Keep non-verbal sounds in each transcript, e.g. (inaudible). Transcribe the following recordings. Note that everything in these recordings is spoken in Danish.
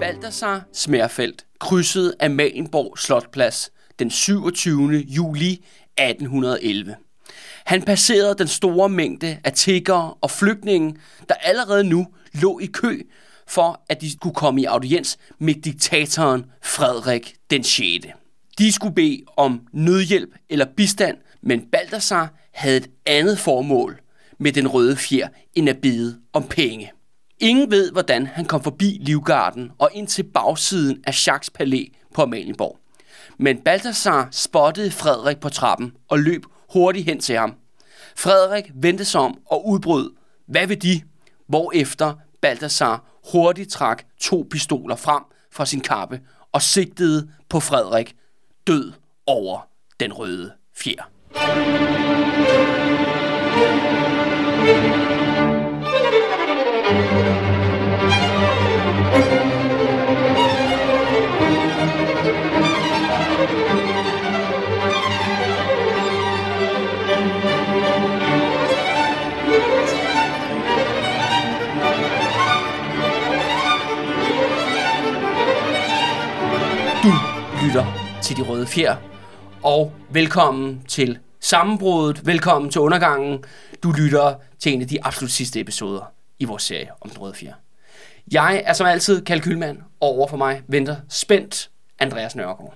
Baldassar Smærfeldt krydsede Amalienborg Slotplads den 27. juli 1811. Han passerede den store mængde af tiggere og flygtninge, der allerede nu lå i kø for, at de skulle komme i audiens med diktatoren Frederik den 6. De skulle bede om nødhjælp eller bistand, men Baldassar havde et andet formål med den røde fjer end at bede om penge. Ingen ved, hvordan han kom forbi Livgarden og ind til bagsiden af Jacques Palæ på Amalienborg. Men Balthasar spottede Frederik på trappen og løb hurtigt hen til ham. Frederik vendte sig om og udbrød, hvad vil de? Hvorefter Balthasar hurtigt trak to pistoler frem fra sin kappe og sigtede på Frederik død over den røde fjer. Du lytter til De Røde Fjer, og velkommen til sammenbruddet, velkommen til undergangen. Du lytter til en af de absolut sidste episoder i vores serie om Den Røde Fjer. Jeg er som altid kalkylmand, og over for mig venter spændt Andreas Nørgaard.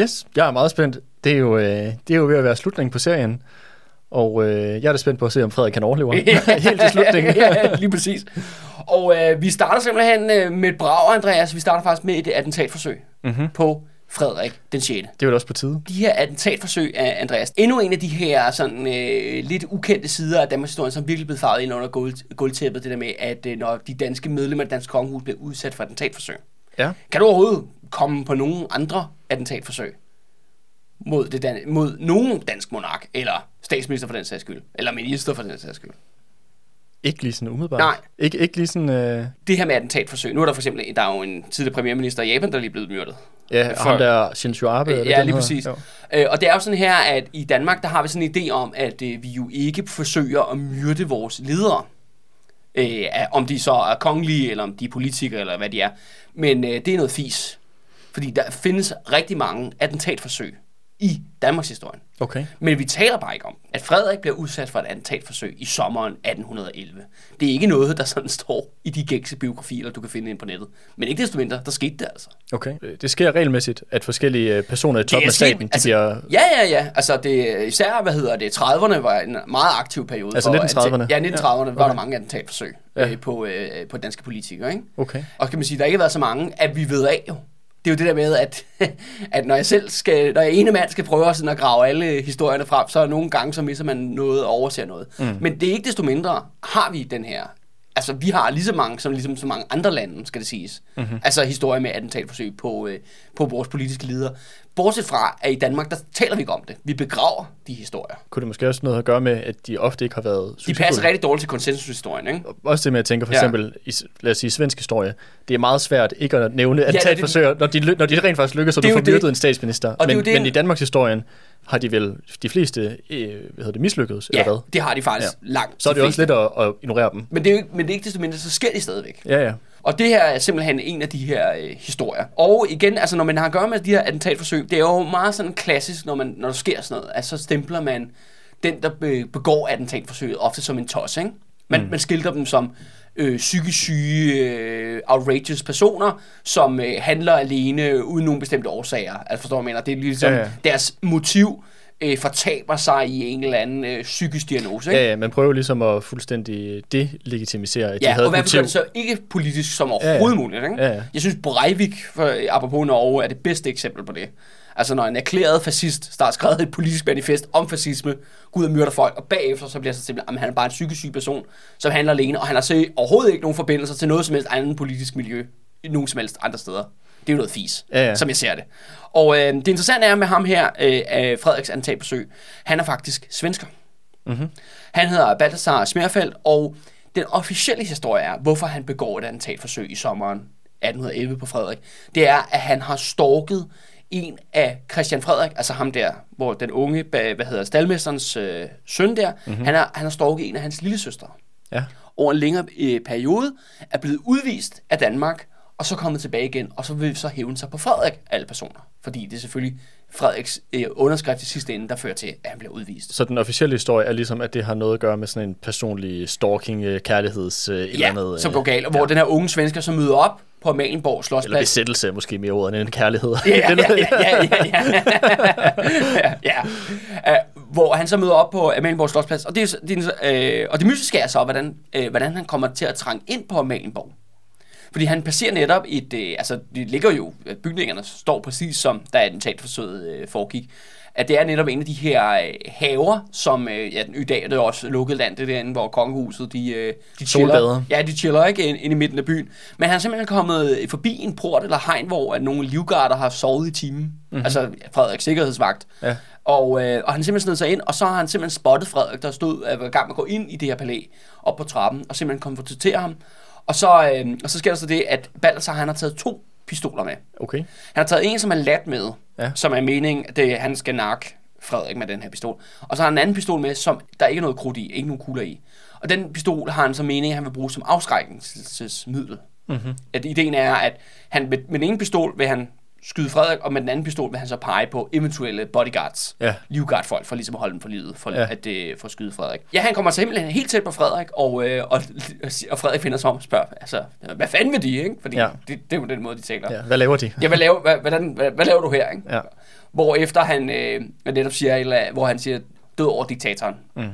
Yes, jeg er meget spændt. Det er jo, øh, det er jo ved at være slutningen på serien. Og øh, jeg er da spændt på at se, om Frederik kan overleve. (laughs) Helt til slutningen. ja, lige præcis. Og øh, vi starter simpelthen øh, med et brag, Andreas. Vi starter faktisk med et attentatforsøg mm-hmm. på Frederik den 6. Det er jo også på tide. De her attentatforsøg af Andreas. Endnu en af de her sådan, øh, lidt ukendte sider af Danmarks historie, som virkelig blev farvet ind under guld, guldtæppet, det der med, at øh, når de danske medlemmer af Dansk Kongehus blev udsat for attentatforsøg. Ja. Kan du overhovedet komme på nogen andre attentatforsøg mod, det dan- mod nogen dansk monark, eller statsminister for den sags skyld, eller minister for den sags skyld? Ikke lige sådan umiddelbart. Nej. Ikke, ikke lige sådan... Øh... Det her med attentatforsøg. Nu er der for eksempel, der er jo en tidligere premierminister i Japan, der er lige blevet myrdet. Ja, For- ham der Shinzo Abe. det Ja, lige præcis. Øh, og det er jo sådan her, at i Danmark, der har vi sådan en idé om, at øh, vi jo ikke forsøger at myrde vores ledere. Øh, om de så er kongelige, eller om de er politikere, eller hvad de er. Men øh, det er noget fis. Fordi der findes rigtig mange attentatforsøg i Danmarks historie. Okay. Men vi taler bare ikke om, at Frederik bliver udsat for et attentatforsøg i sommeren 1811. Det er ikke noget, der sådan står i de gængse biografier, du kan finde ind på nettet. Men ikke desto mindre, der skete det altså. Okay. Øh, Det sker regelmæssigt, at forskellige øh, personer i toppen af staten, de bliver... Ja, ja, ja. Altså, det, især, hvad hedder det, 30'erne var en meget aktiv periode. Altså for 1930'erne? atten- Ja, 1930'erne ja, Ja, var der okay. mange attentatforsøg Ja. øh, på, øh, på danske politikere, ikke? Okay. Og kan man sige, der har ikke været så mange, at vi ved af jo. Det er jo det der med, at, (laughs) at når jeg selv skal, når jeg ene mand skal prøve sådan at grave alle historierne frem, så er nogle gange, så misser man noget og overser noget. Mm. Men det er ikke desto mindre, har vi den her Altså, vi har lige så mange som ligesom så mange andre lande, skal det siges. Mm-hmm. Altså, historie med attentatforsøg på, øh, på vores politiske ledere. Bortset fra, at i Danmark, der taler vi ikke om det. Vi begraver de historier. Kunne det måske også noget at gøre med, at de ofte ikke har været De passer rigtig dårligt til konsensushistorien, ikke? Også det med, at jeg tænker for Ja. eksempel, i, lad os sige, svensk historie. Det er meget svært ikke at nævne attentatforsøger, når, de, når de rent faktisk lykkes, så Det du får det. myrdet en statsminister. Og det er Men, jo det- men i Danmarks historien har de vel de fleste, øh, hvad hedder det, mislykkedes, Ja, eller hvad? det har de faktisk ja. langt. Så er de det også lidt at, at ignorere dem. Men det, er jo ikke, men det er ikke desto mindre, så sker de stadigvæk. Ja, ja. Og det her er simpelthen en af de her øh, historier. Og igen, altså når man har at gøre med de her attentatforsøg, det er jo meget sådan klassisk, når, man, når der sker sådan noget, at så stempler man den, der be, begår attentatforsøget, ofte som en tos, ikke? Man, mm. man skilter dem som øh, psykisk syge, øh, outrageous personer, som øh, handler alene uden nogen bestemte årsager. Altså forstår mener? Det er ligesom ja. ja. deres motiv øh, fortaber sig i en eller anden øh, psykisk diagnose, ikke? Ja, ja, man prøver ligesom at fuldstændig delegitimisere, at de Ja, havde og hvad motiv. det så ikke politisk som Ja, overhovedet ja. muligt, ikke? Ja, ja. Jeg synes, Breivik, for, apropos Norge, er det bedste eksempel på det. Altså, når en erklæret fascist, har skrevet et politisk manifest om fascisme, går ud og myrder folk, og bagefter så bliver det så simpelthen, at han er bare en psykisk syg person, som handler alene, og han har så overhovedet ikke nogen forbindelser til noget som helst andet politisk miljø, i nogen som helst andre steder. Det er jo noget fis, Ja, ja. som jeg ser det. Og øh, det interessante er med ham her, øh, af Frederiks attentatforsøg, han er faktisk svensker. Mhm. Han hedder Balthasar Smerfeldt, og den officielle historie er, hvorfor han begår et attentatforsøg i sommeren 1811 på Frederik. Det er, at han har stalket en af Christian Frederik, altså ham der, hvor den unge, hvad hedder stalmesterens øh, søn der, mm-hmm. han, har, han har stalket en af hans lille søstre. Ja. over en længere øh, periode, er blevet udvist af Danmark, og så kommet tilbage igen, og så vil så hævne sig på Frederik, alle personer. Fordi det er selvfølgelig Frederiks øh, underskrift i sidste ende, der fører til, at han bliver udvist. Så den officielle historie er ligesom, at det har noget at gøre med sådan en personlig stalking, øh, kærligheds, øh, Ja, eller andet. som øh, går galt, og hvor den her unge svensker så møder op på Amalienborg Eller Slottsplads. besættelse er måske mere ordet end en kærlighed. (laughs) Ja, ja, ja, (laughs) ja, ja, ja, ja. Uh, hvor han så møder op på Amalienborg Slottsplads, og det, er, det, er, uh, og det mystiske er så, hvordan, uh, hvordan han kommer til at trænge ind på Amalienborg. Fordi han passerer netop et, uh, altså det ligger jo, øh, bygningerne står præcis som, da attentatforsøget uh, foregik, at det er netop en af de her uh, haver, som, uh, ja, i dag er det også lukket land, det er derinde, hvor kongehuset, de, uh, de chiller. Solbader. Ja, de chiller ikke ind, ind i midten af byen. Men han er simpelthen kommet forbi en port eller hegn, hvor at nogle livgarder har sovet i timen. Mm-hmm. Altså Frederiks sikkerhedsvagt. Ja. Og, øh, og han simpelthen sned sig ind, og så har han simpelthen spottet Frederik, der stod øh, gang med at gå ind i det her palæ, op på trappen, og simpelthen konfrontere ham. Og så, øh, og så sker der så det, at Balthasar, han har taget to pistoler med. Okay. Han har taget en, som er lat med, Ja. som er meningen, at det, han skal nakke Frederik med den her pistol. Og så har han en anden pistol med, som der ikke er noget krudt i, ikke nogen kugler i. Og den pistol har han så meningen, at han vil bruge som afskrækkelsesmiddel. Mm-hmm. At ideen er, at han med, med den ene pistol vil han skyde Frederik, og med den anden pistol vil han så pege på eventuelle bodyguards, Ja. livguard-folk, for ligesom at holde dem for livet, for, Ja. at, øh, for at skyde Frederik. Ja, han kommer simpelthen helt tæt på Frederik, og, øh, og, og Frederik finder sig om og spørger, altså, hvad fanden vil de, ikke? Fordi ja. det, det er jo den måde, de taler. Ja. Hvad laver de? Ja, hvad laver, hvad, hvordan, hvad, hvad laver du her, ikke? Ja. Hvor efter han øh, netop siger, eller, hvor han siger, død over diktatoren. Mm.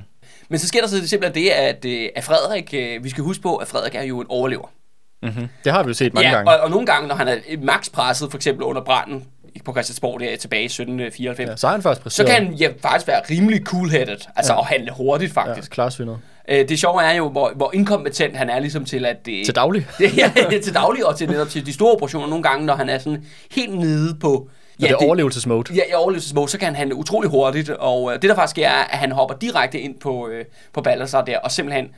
Men så sker der så simpelthen det, at, øh, at Frederik, øh, vi skal huske på, at Frederik er jo en overlever. Mm-hmm. Det har vi jo set mange ja, gange. Og, og nogle gange, når han er max presset, for eksempel under branden på Christiansborg der tilbage i 1794, Ja, så har han faktisk så præsteret. kan han ja, faktisk være rimelig cool-headed, altså Ja. og handle hurtigt Ja, faktisk. Ja. Øh, det sjove er jo, hvor, hvor inkompetent han er ligesom til at... Øh, Til daglig. (laughs) det, ja, til daglig og til, netop til de store operationer nogle gange, når han er sådan helt nede på... Ja, det er overlevelsesmode. Ja, i overlevelsesmode, så kan han handle utrolig hurtigt, og øh, det der faktisk sker, er, at han hopper direkte ind på, øh, på Balthasar der, og simpelthen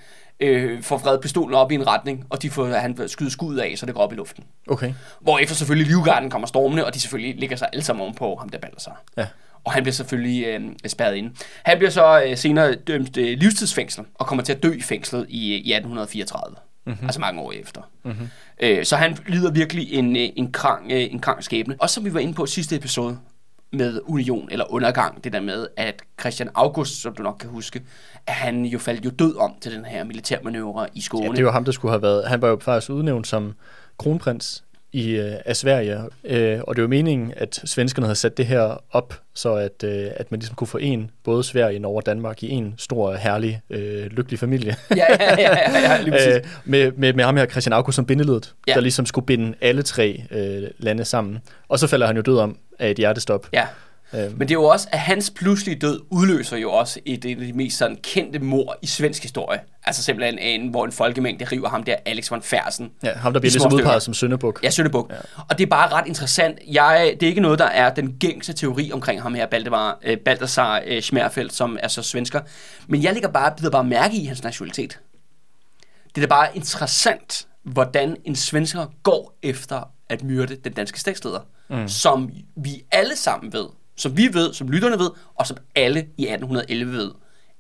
øh, får vredet pistolen op i en retning, og de får, han skyder skuddet af, så det går op i luften. Okay. Hvorefter selvfølgelig Livgarden kommer stormende, og de selvfølgelig ligger sig alle sammen ovenpå ham der Balthasar. Ja. Og han bliver selvfølgelig øh, spærret inde. Han bliver så øh, senere dømt øh, livstidsfængsel, og kommer til at dø i fængslet i, i 1834. Mm-hmm. Altså mange år efter. Mm-hmm. Øh, så han lider virkelig en, øh, en, krang, øh, en krang skæbne. Og som vi var inde på sidste episode med union eller undergang, det der med, at Christian August, som du nok kan huske, at han jo faldt jo død om til den her militærmanøvre i Skåne. Ja, det var ham, der skulle have været... Han var jo faktisk udnævnt som kronprins i, øh, af Sverige, øh, og det var meningen, at svenskerne havde sat det her op, så at, øh, at man ligesom kunne forene både Sverige, Norge og Danmark i en stor, herlig, øh, lykkelig familie. (laughs) ja, ja, ja, ja, ja, øh, med, med, med ham her, Christian August, som bindeledet. Ja. der ligesom skulle binde alle tre øh, lande sammen. Og så falder han jo død om af et hjertestop. Ja. Øh, Men det er jo også, at hans pludselige død udløser jo også et, et af de mest sådan kendte mord i svensk historie. Altså simpelthen en, hvor en folkemængde river ham der, Alex von Fersen. ja, ham, der bliver ligesom udpeget som Søndebuk. Ja, Søndebuk. Ja. Og det er bare ret interessant. Jeg, det er ikke noget, der er den gængse teori omkring ham her, Baldemar, øh, Balthasar øh, Schmerfeldt, som er så svensker. Men jeg ligger bare, bider bare mærke i hans nationalitet. Det er da bare interessant, hvordan en svensker går efter at myrde den danske statsleder. Mm. Som vi alle sammen ved, som vi ved, som lytterne ved, og som alle i 1811 ved,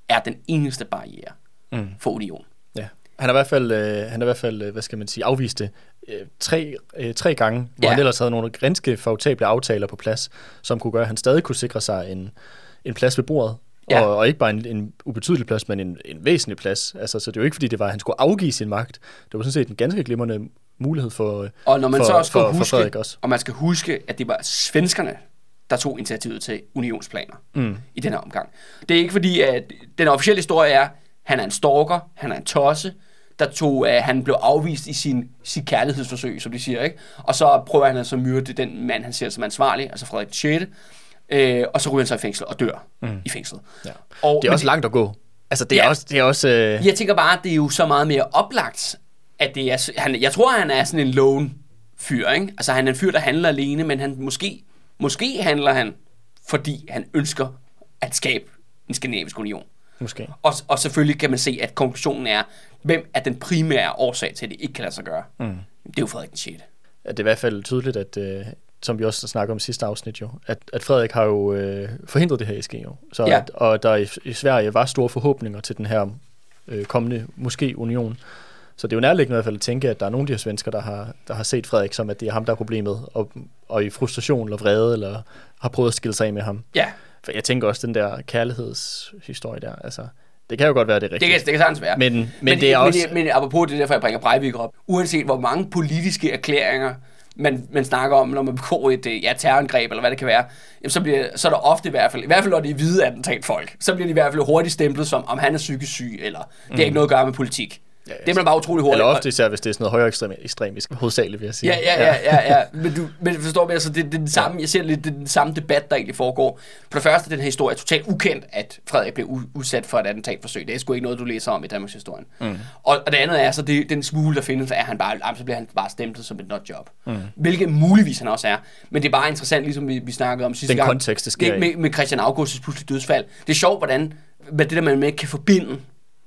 er den eneste barriere mm. for union. Ja. Han har i hvert fald, øh, han har i hvert fald øh, hvad skal man sige, afvist det øh, tre, øh, tre gange, hvor Ja. han ellers havde nogle ganske favorable aftaler på plads, som kunne gøre, at han stadig kunne sikre sig en, en plads ved bordet. Ja. Og, og ikke bare en, en ubetydelig plads, men en, en væsentlig plads. Altså, så det er jo ikke, fordi det var, at han skulle afgive sin magt. Det var sådan set en ganske glimrende mulighed for, Og når man for, så også skal for, for huske, Frederik også. og man skal huske, at det var svenskerne, der tog initiativet til unionsplaner mm. i den her omgang. Det er ikke fordi, at den officielle historie er, at han er en stalker, han er en tosse, der tog, uh, han blev afvist i sin, sit kærlighedsforsøg, som de siger, ikke? Og så prøver han altså at myrde den mand, han ser som ansvarlig, altså Frederik 6. Øh, og så ryger han så i fængsel og dør mm. i fængslet. Ja. Og, Det er også langt at gå. Altså, det er Ja. også... Det er også øh, Jeg tænker bare, at det er jo så meget mere oplagt, at det er... Han, jeg tror, han er sådan en lone fyr, ikke? Altså, han er en fyr, der handler alene, men han måske... Måske handler han, fordi han ønsker at skabe en skandinavisk union. Måske. Og, og selvfølgelig kan man se, at konklusionen er, hvem er den primære årsag til, at det ikke kan lade sig gøre. Mm. Det er jo Frederik den 6. at det er i hvert fald tydeligt, at, øh, som vi også snakker om i sidste afsnit jo, at, at Frederik har jo øh, forhindret det her i ske jo. Så Ja. at, og der i, i Sverige var store forhåbninger til den her øh, kommende måske union. Så det er jo nærliggende i hvert fald at tænke, at der er nogle af de her svensker, der har, der har set Frederik som, at det er ham, der er problemet, og, og i frustration eller vrede, eller har prøvet at skille sig af med ham. Ja, For jeg tænker også, den der kærlighedshistorie der, altså, det kan jo godt være, det er det rigtigt. kan, det kan sagtens være. Men, men, men det er også... Men, men apropos det, er derfor jeg bringer Breivik op. Uanset hvor mange politiske erklæringer, man, man snakker om, når man begår et øh, ja, terrorangreb, eller hvad det kan være, jamen, så, bliver, så er der ofte i hvert fald, i hvert fald når det er hvide attentat folk, så bliver de i hvert fald hurtigt stemplet som, om han er psykisk syg, eller det har ikke noget at gøre med politik. Ja, ja, det bliver bare utrolig hurtigt. Eller ofte især, hvis det er sådan noget højere ekstrem, ekstremisk, hovedsageligt vil jeg sige. Ja, ja, ja, ja, ja. Men du men forstår mig, altså, det, det er den samme, jeg ser lidt, det er den samme debat, der egentlig foregår. For det første, den her historie er totalt ukendt, at Frederik blev udsat for et attentatforsøg. Det er sgu ikke noget, du læser om i Danmarks historie. Mm. Og, og, det andet er så, det, den smule, der findes, er han bare, så bliver han bare stemplet som et notjob. Mm. Hvilket muligvis han også er. Men det er bare interessant, ligesom vi, vi snakkede om sidste Den gang. kontekst, det sker med, med Christian Augustus pludselig dødsfald. Det er sjovt, hvordan hvad det der, man ikke kan forbinde.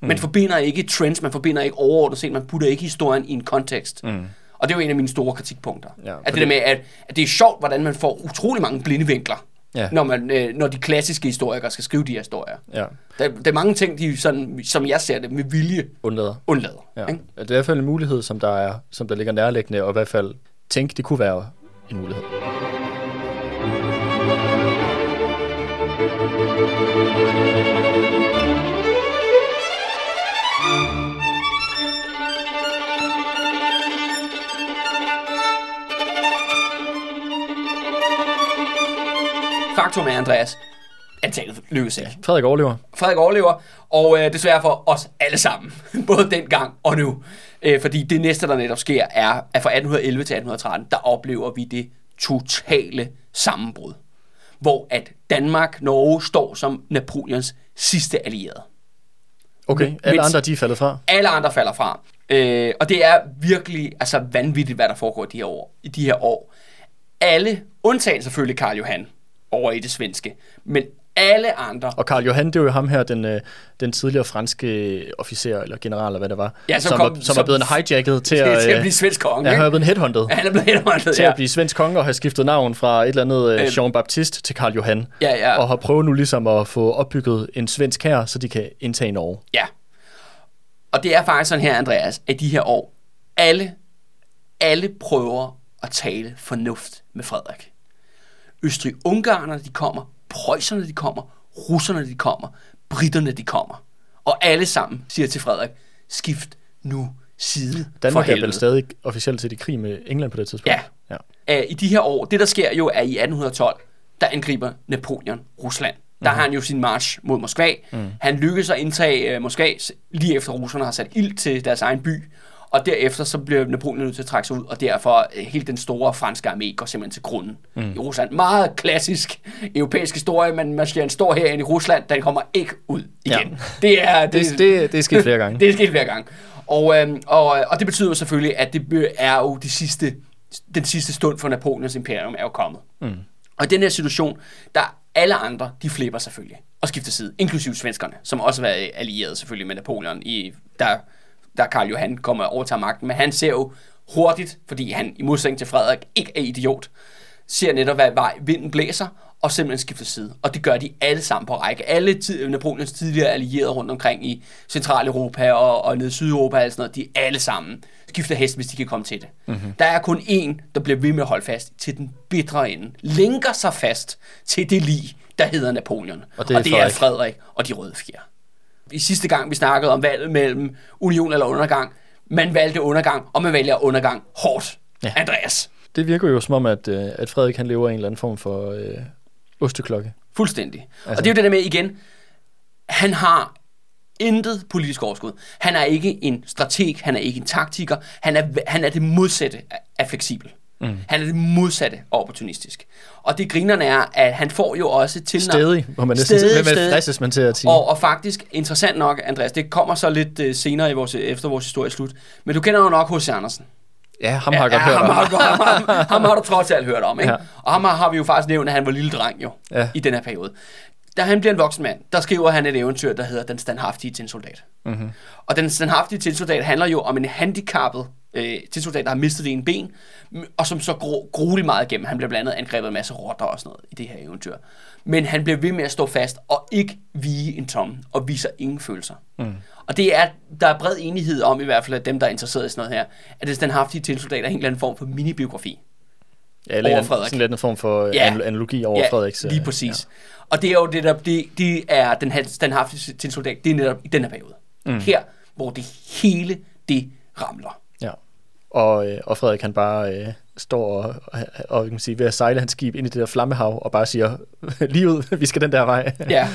Man forbinder ikke trends, man forbinder ikke overordnet set, man putter ikke historien i en kontekst. Mm. Og det er jo en af mine store kritikpunkter. Ja, at det der med, at, at det er sjovt, hvordan man får utrolig mange blinde vinkler, Ja. når, man, øh, når de klassiske historikere skal skrive de her historier. Ja, Der, der er mange ting, de sådan, som jeg ser det, med vilje undlader. undlader. Ja. Ikke? Det er i hvert fald en mulighed, som der, er, som der ligger nærliggende, og i hvert fald tænke, det kunne være en mulighed. Faktum er, Andreas, antallet lykkes ikke. Frederik overlever. Frederik overlever, og øh, desværre for os alle sammen, (laughs) både dengang og nu. Øh, fordi det næste, der netop sker, er, at fra 1811 til 1813, der oplever vi det totale sammenbrud. Hvor at Danmark, Norge står som Napoleons sidste allierede. Okay, Men- alle andre de er faldet fra. Alle andre falder fra. Øh, og det er virkelig altså vanvittigt, hvad der foregår i de her år. I de her år. Alle, undtagen selvfølgelig Karl Johan, over i det svenske, men alle andre Og Karl Johan, det er jo ham her, den, øh, den tidligere franske officer, eller general, eller hvad det var, Ja, som som, kom- var, som som- er blevet hijacket til (laughs) til, at, til at øh, blive svensk konge. ja, han er blevet headhunted. Han er blevet henrettet, til ja. at blive svensk konge og have skiftet navn fra et eller andet øh, Øhm. Jean Baptiste til Karl Johan. Ja, ja. Og har prøvet nu ligesom at få opbygget en svensk her, så de kan indtage Norge. Ja. Og det er faktisk sådan her, Andreas, at de her år, alle, alle prøver at tale fornuft med Frederik. Østrig-Ungarerne, de kommer, preusserne, de kommer, russerne, de kommer, britterne, de kommer. Og alle sammen siger til Frederik, skift nu side Danmark for er vel stadig officielt set i krig med England på det tidspunkt. Ja. ja. Øh, I de her år, det der sker jo, er i 1812, der angriber Napoleon Rusland. Der har han jo sin march mod Moskva. Mm. Han lykkes at indtage uh, Moskva lige efter russerne har sat ild til deres egen by. Og derefter så bliver Napoleon nødt til at trække sig ud, og derfor uh, hele den store franske armé går simpelthen til grunden mm. i Rusland. Meget klassisk europæisk historie, men man står herinde i Rusland, den kommer ikke ud igen. Ja. Det er, Det, det, det er sket flere gange. (laughs) det er sket flere gange. Og, øhm, og, og det betyder jo selvfølgelig, at det er jo de sidste, den sidste stund for Napoleons imperium er jo kommet. Mm. Og i den her situation, der alle andre, de flipper selvfølgelig og skifter side, inklusive svenskerne, som også har været allieret selvfølgelig med Napoleon, i, der, der Karl Johan kommer over til magten. Men han ser jo hurtigt, fordi han i modsætning til Frederik ikke er idiot, ser netop, hvad vej vinden blæser, og simpelthen skifter side. Og det gør de alle sammen på række. Alle tid, Napoleons tidligere allierede rundt omkring i Centraleuropa og, og nede i Sydeuropa og sådan noget, de alle sammen skifter hest, hvis de kan komme til det. Mhm. Mm-hmm. Der er kun én, der bliver ved med at holde fast til den bitre ende. Linker sig fast til det lig, der hedder Napoleon. Og det er og det er Frederik. Frederik og de røde fjer. I sidste gang, vi snakkede om valget mellem union eller undergang, man valgte undergang, og man vælger undergang hårdt. Ja. Andreas. Det virker jo som om, at, øh, at Frederik han lever i en eller anden form for øh, osteklokke. Fuldstændig. Altså. Og det er jo det der med igen, han har intet politisk overskud. Han er ikke en strateg, han er ikke en taktiker, han er, han er det modsatte af fleksibel. Mm. Han er det modsatte opportunistisk. Og det grinerne er, at han får jo også til Stedig, hvor man næsten Stedig, hvem fristes man til at sige. Og, og faktisk, interessant nok, Andreas, det kommer så lidt uh, senere i vores, efter vores historie slut, men du kender jo nok H.C. Andersen. ja, ham har jeg godt ja, hørt ham, om. har, ham, ham, ham har du trods alt hørt om, ikke? Ja. Ja. Og ham har, har vi jo faktisk nævnt, at han var lille dreng jo, Ja. ja. i den her periode. Da han bliver en voksen mand, der skriver han et eventyr, der hedder Den standhaftige tinsoldat. Mm-hmm. Og Den standhaftige tinsoldat handler jo om en handicappet øh, tinsoldat, der har mistet det ene ben, og som så gro- grueligt meget igennem. Han bliver blandt andet angrebet af en masse rotter og sådan noget i det her eventyr. Men han bliver ved med at stå fast og ikke vige en tom og viser ingen følelser. Mm. Og det er, der er bred enighed om, i hvert fald af dem, der er interesseret i sådan noget her, at det standhaftige tilsoldat er en eller anden form for minibiografi. Ja, eller over en, Frederik. sådan lidt en form for Ja. analogi over ja, Frederiks... øh, lige præcis. Ja. Og det er jo det, der, det, det er den standhaftige tilsoldat, det er netop i den her periode. Mm. Her, hvor det hele, det ramler. Ja. Og, øh, og Frederik han bare øh, står og, og, kan sige, ved at sejle hans skib ind i det der flammehav og bare siger, (laughs) lige ud, vi skal den der vej. Ja,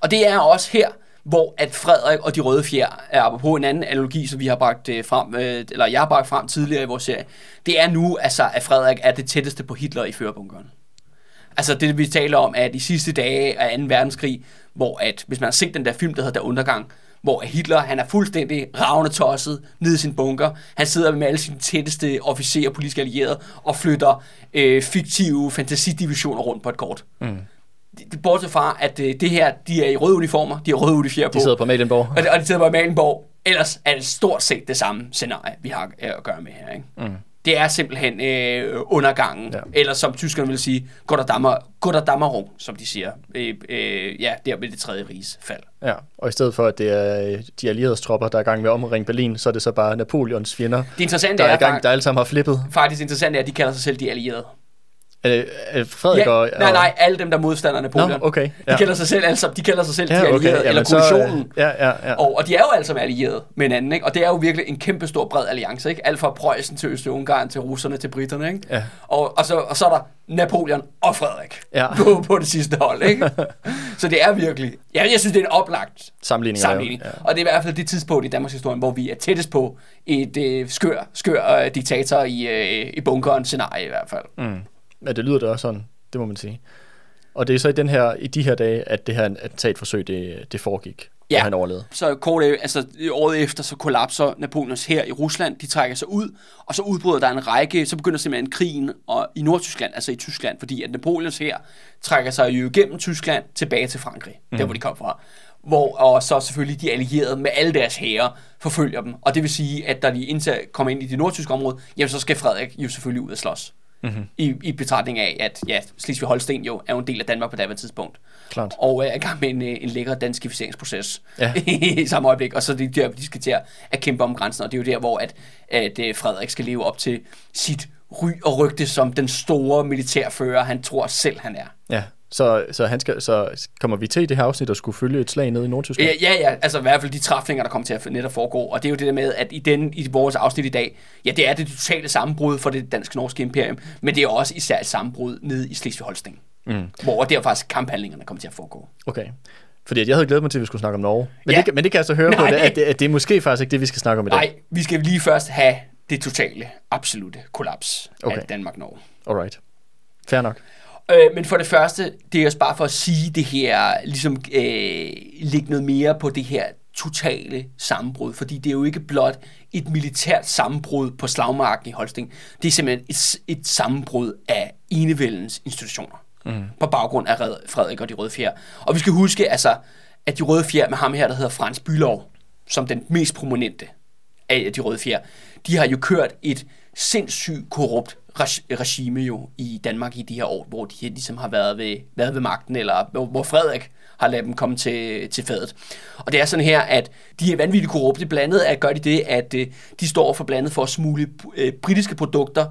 og det er også her, hvor at Frederik og de røde fjer er på en anden analogi, som vi har bragt øh, frem, øh, eller jeg har bragt frem tidligere i vores serie. Det er nu, altså, at Frederik er det tætteste på Hitler i førerbunkeren. Altså det, vi taler om, at i sidste dage af 2. verdenskrig, hvor at, hvis man har set den der film, der hedder Der Undergang, hvor Hitler, han er fuldstændig ravne tosset nede i sin bunker. Han sidder med alle sine tætteste officerer og politiske allierede og flytter øh, fiktive fantasidivisioner rundt på et kort. Mm. Det, bortset fra, at øh, det her, de er i røde uniformer, de har røde uniformer på. De sidder på Malienborg. Og, og de sidder på Amalienborg. Ellers er det stort set det samme scenarie, vi har øh, at gøre med her. Ikke? Mm. Det er simpelthen øh, undergangen. Ja. Eller som tyskerne vil sige, Gotterdammer, Gotterdammerung, som de siger. Øh, øh, ja, der ved det tredje riges fald. Ja, og i stedet for, at det er øh, de allierede tropper, der er i gang med at omringe Berlin, så er det så bare Napoleons fjender, Det interessante der er er, i gang, der alle sammen har flippet. faktisk interessant er, at de kalder sig selv de allierede. Er det, er det Frederik Ja, og... nej, og- nej, alle dem, der modstander Napoleon. Nå, okay, De ja. kalder sig selv, altså, de kalder sig selv de Ja, allierede, okay, eller så, øh, koalitionen. Ja, ja, ja. Og, og de er jo alle sammen allierede med hinanden, ikke? Og det er jo virkelig en kæmpe stor bred alliance, ikke? Alt fra Preussen til Østrig-Ungarn til russerne til britterne, ikke? Ja. Og, og, så, og så er der Napoleon og Frederik Ja. (laughs) på, på det sidste hold, ikke? (laughs) så det er virkelig... Ja, jeg synes, det er en oplagt Sammenligning. sammenligning. Ja. Og det er i hvert fald det tidspunkt i Danmarks historie, hvor vi er tættest på et øh, skør, skør øh, diktator i, øh, i bunkeren scenarie i hvert fald. Mm. Ja, det lyder da også sådan, det må man sige. Og det er så i, den her, i de her dage, at det her attentatforsøg, det, det foregik, Ja. og han overlevede. Så kort øh, altså året efter, så kollapser Napoleons her i Rusland. De trækker sig ud, og så udbryder der en række, så begynder simpelthen krigen og, i Nordtyskland, altså i Tyskland, fordi at Napoleons her trækker sig jo igennem Tyskland tilbage til Frankrig, mm. der hvor de kom fra. Hvor, og så selvfølgelig de allierede med alle deres hære forfølger dem. Og det vil sige, at da de indtil kommer ind i det nordtyske område, jamen så skal Frederik jo selvfølgelig ud og slås. Mm-hmm. I, I betragtning af, at ja, Slesvig-Holsten jo er en del af Danmark på daværende tidspunkt. Klart. Og er i gang med en, øh, en lækker danskificeringsproces Ja. (laughs) i samme øjeblik. Og så er det der, de skal til at, at kæmpe om grænsen. Og det er jo der, hvor at, at øh, Frederik skal leve op til sit ry og rygte som den store militærfører, han tror selv, han er. Ja, så, så, han skal, så kommer vi til i det her afsnit at skulle følge et slag ned i Nordtyskland? Ja, ja, ja, altså i hvert fald de træfninger, der kommer til at netop foregå. Og det er jo det der med, at i, den, i vores afsnit i dag, ja, det er det totale sammenbrud for det dansk-norske imperium, men det er også især et sammenbrud nede i Slesvig-Holsten, mm. hvor der faktisk kamphandlingerne kommer til at foregå. Okay. Fordi at jeg havde glædet mig til, at vi skulle snakke om Norge. Men, Ja. det, kan- men det kan jeg så høre på, Nej. det, at, det, at det er måske faktisk ikke det, vi skal snakke om i dag. Nej, vi skal lige først have det totale, absolute kollaps. Okay. af Danmark-Norge. Alright. Fair nok. Øh, men for det første, det er også bare for at sige det her, ligesom øh, lægge noget mere på det her totale sammenbrud, fordi det er jo ikke blot et militært sammenbrud på slagmarken i Holsting, det er simpelthen et, et sammenbrud af enevældens institutioner, mm. på baggrund af Red- Frederik og de Røde Fjer. Og vi skal huske, altså, at de Røde Fjer med ham her, der hedder Frans Bylov, som den mest prominente af de røde fjer, de har jo kørt et sindssygt korrupt regime jo i Danmark i de her år, hvor de ligesom har været ved, været ved magten, eller hvor, Frederik har ladet dem komme til, til fadet. Og det er sådan her, at de er vanvittigt korrupte. Blandet at gør de det, at øh, de står for blandet for at smule øh, britiske produkter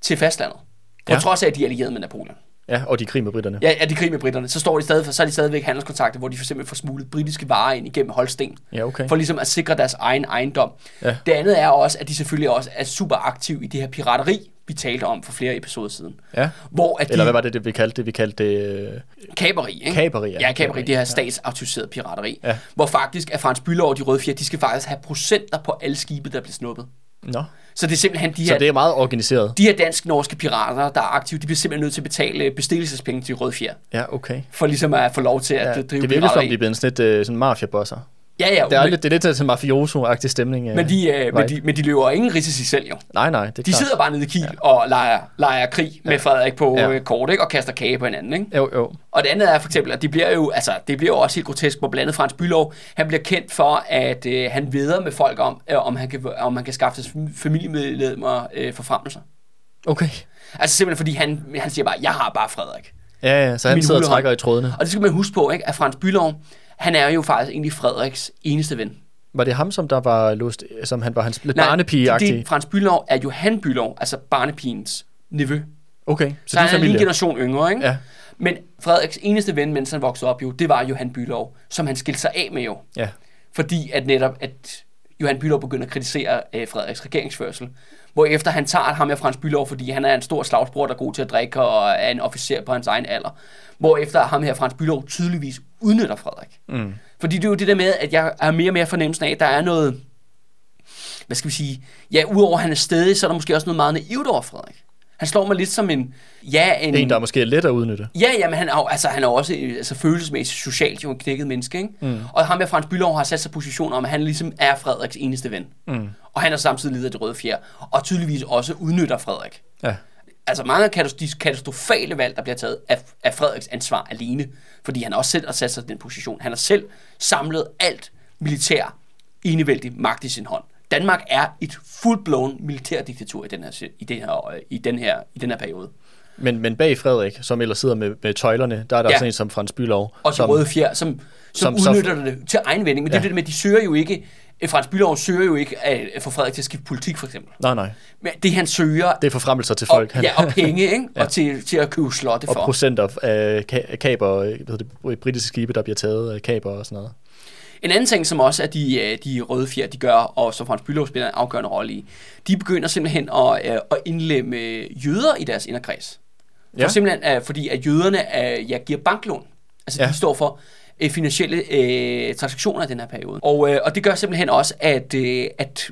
til fastlandet. På. Ja. trods af, at de er allieret med Napoleon. Ja, og de krig med britterne. Ja, er de krig med britterne, så står de stadig, så er de stadigvæk handelskontakter, hvor de for eksempel får smuglet britiske varer ind igennem Holsten. Ja, okay. For ligesom at sikre deres egen ejendom. Ja. Det andet er også, at de selvfølgelig også er super aktive i det her pirateri, vi talte om for flere episoder siden. Ja. Hvor at de, Eller hvad var det, det vi kaldte det? Vi kaldte det... øh, Kaperi, ikke? Kaperi, ja. Ja, Kaperi, det her ja. statsautoriseret pirateri. Ja. Hvor faktisk er Frans Bülow og de røde fjer, de skal faktisk have procenter på alle skibe, der bliver snuppet. Nå. Så det er simpelthen de Så her, det er meget organiseret. de her dansk-norske pirater, der er aktive, de bliver simpelthen nødt til at betale bestillelsespenge til de røde fjer, Ja, okay. for ligesom at få lov til at Ja, drive det virker som, de er blevet sådan lidt øh, sådan mafia-bosser. Ja, ja, Det er, men, lidt, det er lidt sådan en mafioso-agtig stemning. øh, men, de, øh, men, right. de, men de løber ingen risici selv jo. Nej, nej, det er De klart. sidder bare nede i Kiel ja. og leger, leger krig med Frederik på Ja. ja. kort, ikke? og kaster kage på hinanden. Ikke? Jo, jo. Og det andet er for eksempel, at de bliver jo, altså, det bliver jo også helt grotesk, hvor blandt andet Frans Bylov, han bliver kendt for, at øh, han veder med folk om, øh, om, han kan, om han kan skaffe familiemedlemmer øh, forfremmelser. Okay. Altså simpelthen fordi han, han siger bare, jeg har bare Frederik. Ja, ja, så han Min sidder og trækker i trådene. Og det skal man huske på, ikke? at Frans Bylov, han er jo faktisk egentlig Frederiks eneste ven. Var det ham, som der var låst, som han var hans lidt Nej, barnepige det, det, Frans Bylov er Johan Bylov, altså barnepigens nevø. Okay, så, Så det han er lige en generation yngre, ikke? Ja, Men Frederiks eneste ven, mens han voksede op jo, det var Johan Bylov, som han skilte sig af med jo. ja. Fordi at netop, at Johan Bylov begynder at kritisere øh, Frederiks regeringsførsel. Hvorefter han tager ham af Frans Bylov, fordi han er en stor slagsbror, der er god til at drikke og er en officer på hans egen alder. Hvorefter ham her Frans Bylov tydeligvis udnytter Frederik. Mm. Fordi det er jo det der med, at jeg er mere og mere fornemmelsen af, at der er noget, hvad skal vi sige, ja, udover at han er stedig, så er der måske også noget meget naivt over Frederik. Han slår mig lidt som en, ja, en, En, der måske er let at udnytte. Ja, ja, men han er, altså, han er også altså, følelsesmæssigt socialt jo en knækket menneske, ikke? Mm. Og ham med Frans Bylov har sat sig position om, at han ligesom er Frederiks eneste ven. Mm. Og han er samtidig leder af det røde fjer, og tydeligvis også udnytter Frederik. Ja. Altså mange af de katastrofale valg, der bliver taget af, af Frederiks ansvar alene, fordi han også selv har sat sig i den position. Han har selv samlet alt militær enevældig magt i sin hånd. Danmark er et full-blown militærdiktatur i den her, i den her, øh, i den her, i den her periode. Men, men bag Frederik, som ellers sidder med, med tøjlerne, der er der Ja. sådan en som Frans Bylov. Og som, røde fjer, som, som, som så- udnytter det til egen vending. Men ja. det er det med, at de søger jo ikke, Frans Bylov søger jo ikke at få Frederik til at skifte politik, for eksempel. Nej, nej. Men det han søger, Det er forfremmelser til folk. og, ja, og penge, ikke? Ja. og til, til at købe slotte og for. procenter af ka- kaber, øh, hvad hedder det, britiske skibe, der bliver taget af kaber og sådan noget. En anden ting, som også er de, øh, de røde fjer, de gør, og som Frans Bylov spiller en afgørende rolle i, de begynder simpelthen at, øh, at indlemme jøder i deres inderkreds. For Ja. simpelthen, øh, fordi at jøderne øh, ja, giver banklån. Altså. Ja. de står for øh, finansielle øh, transaktioner i den her periode. Og, øh, og det gør simpelthen også, at, øh, at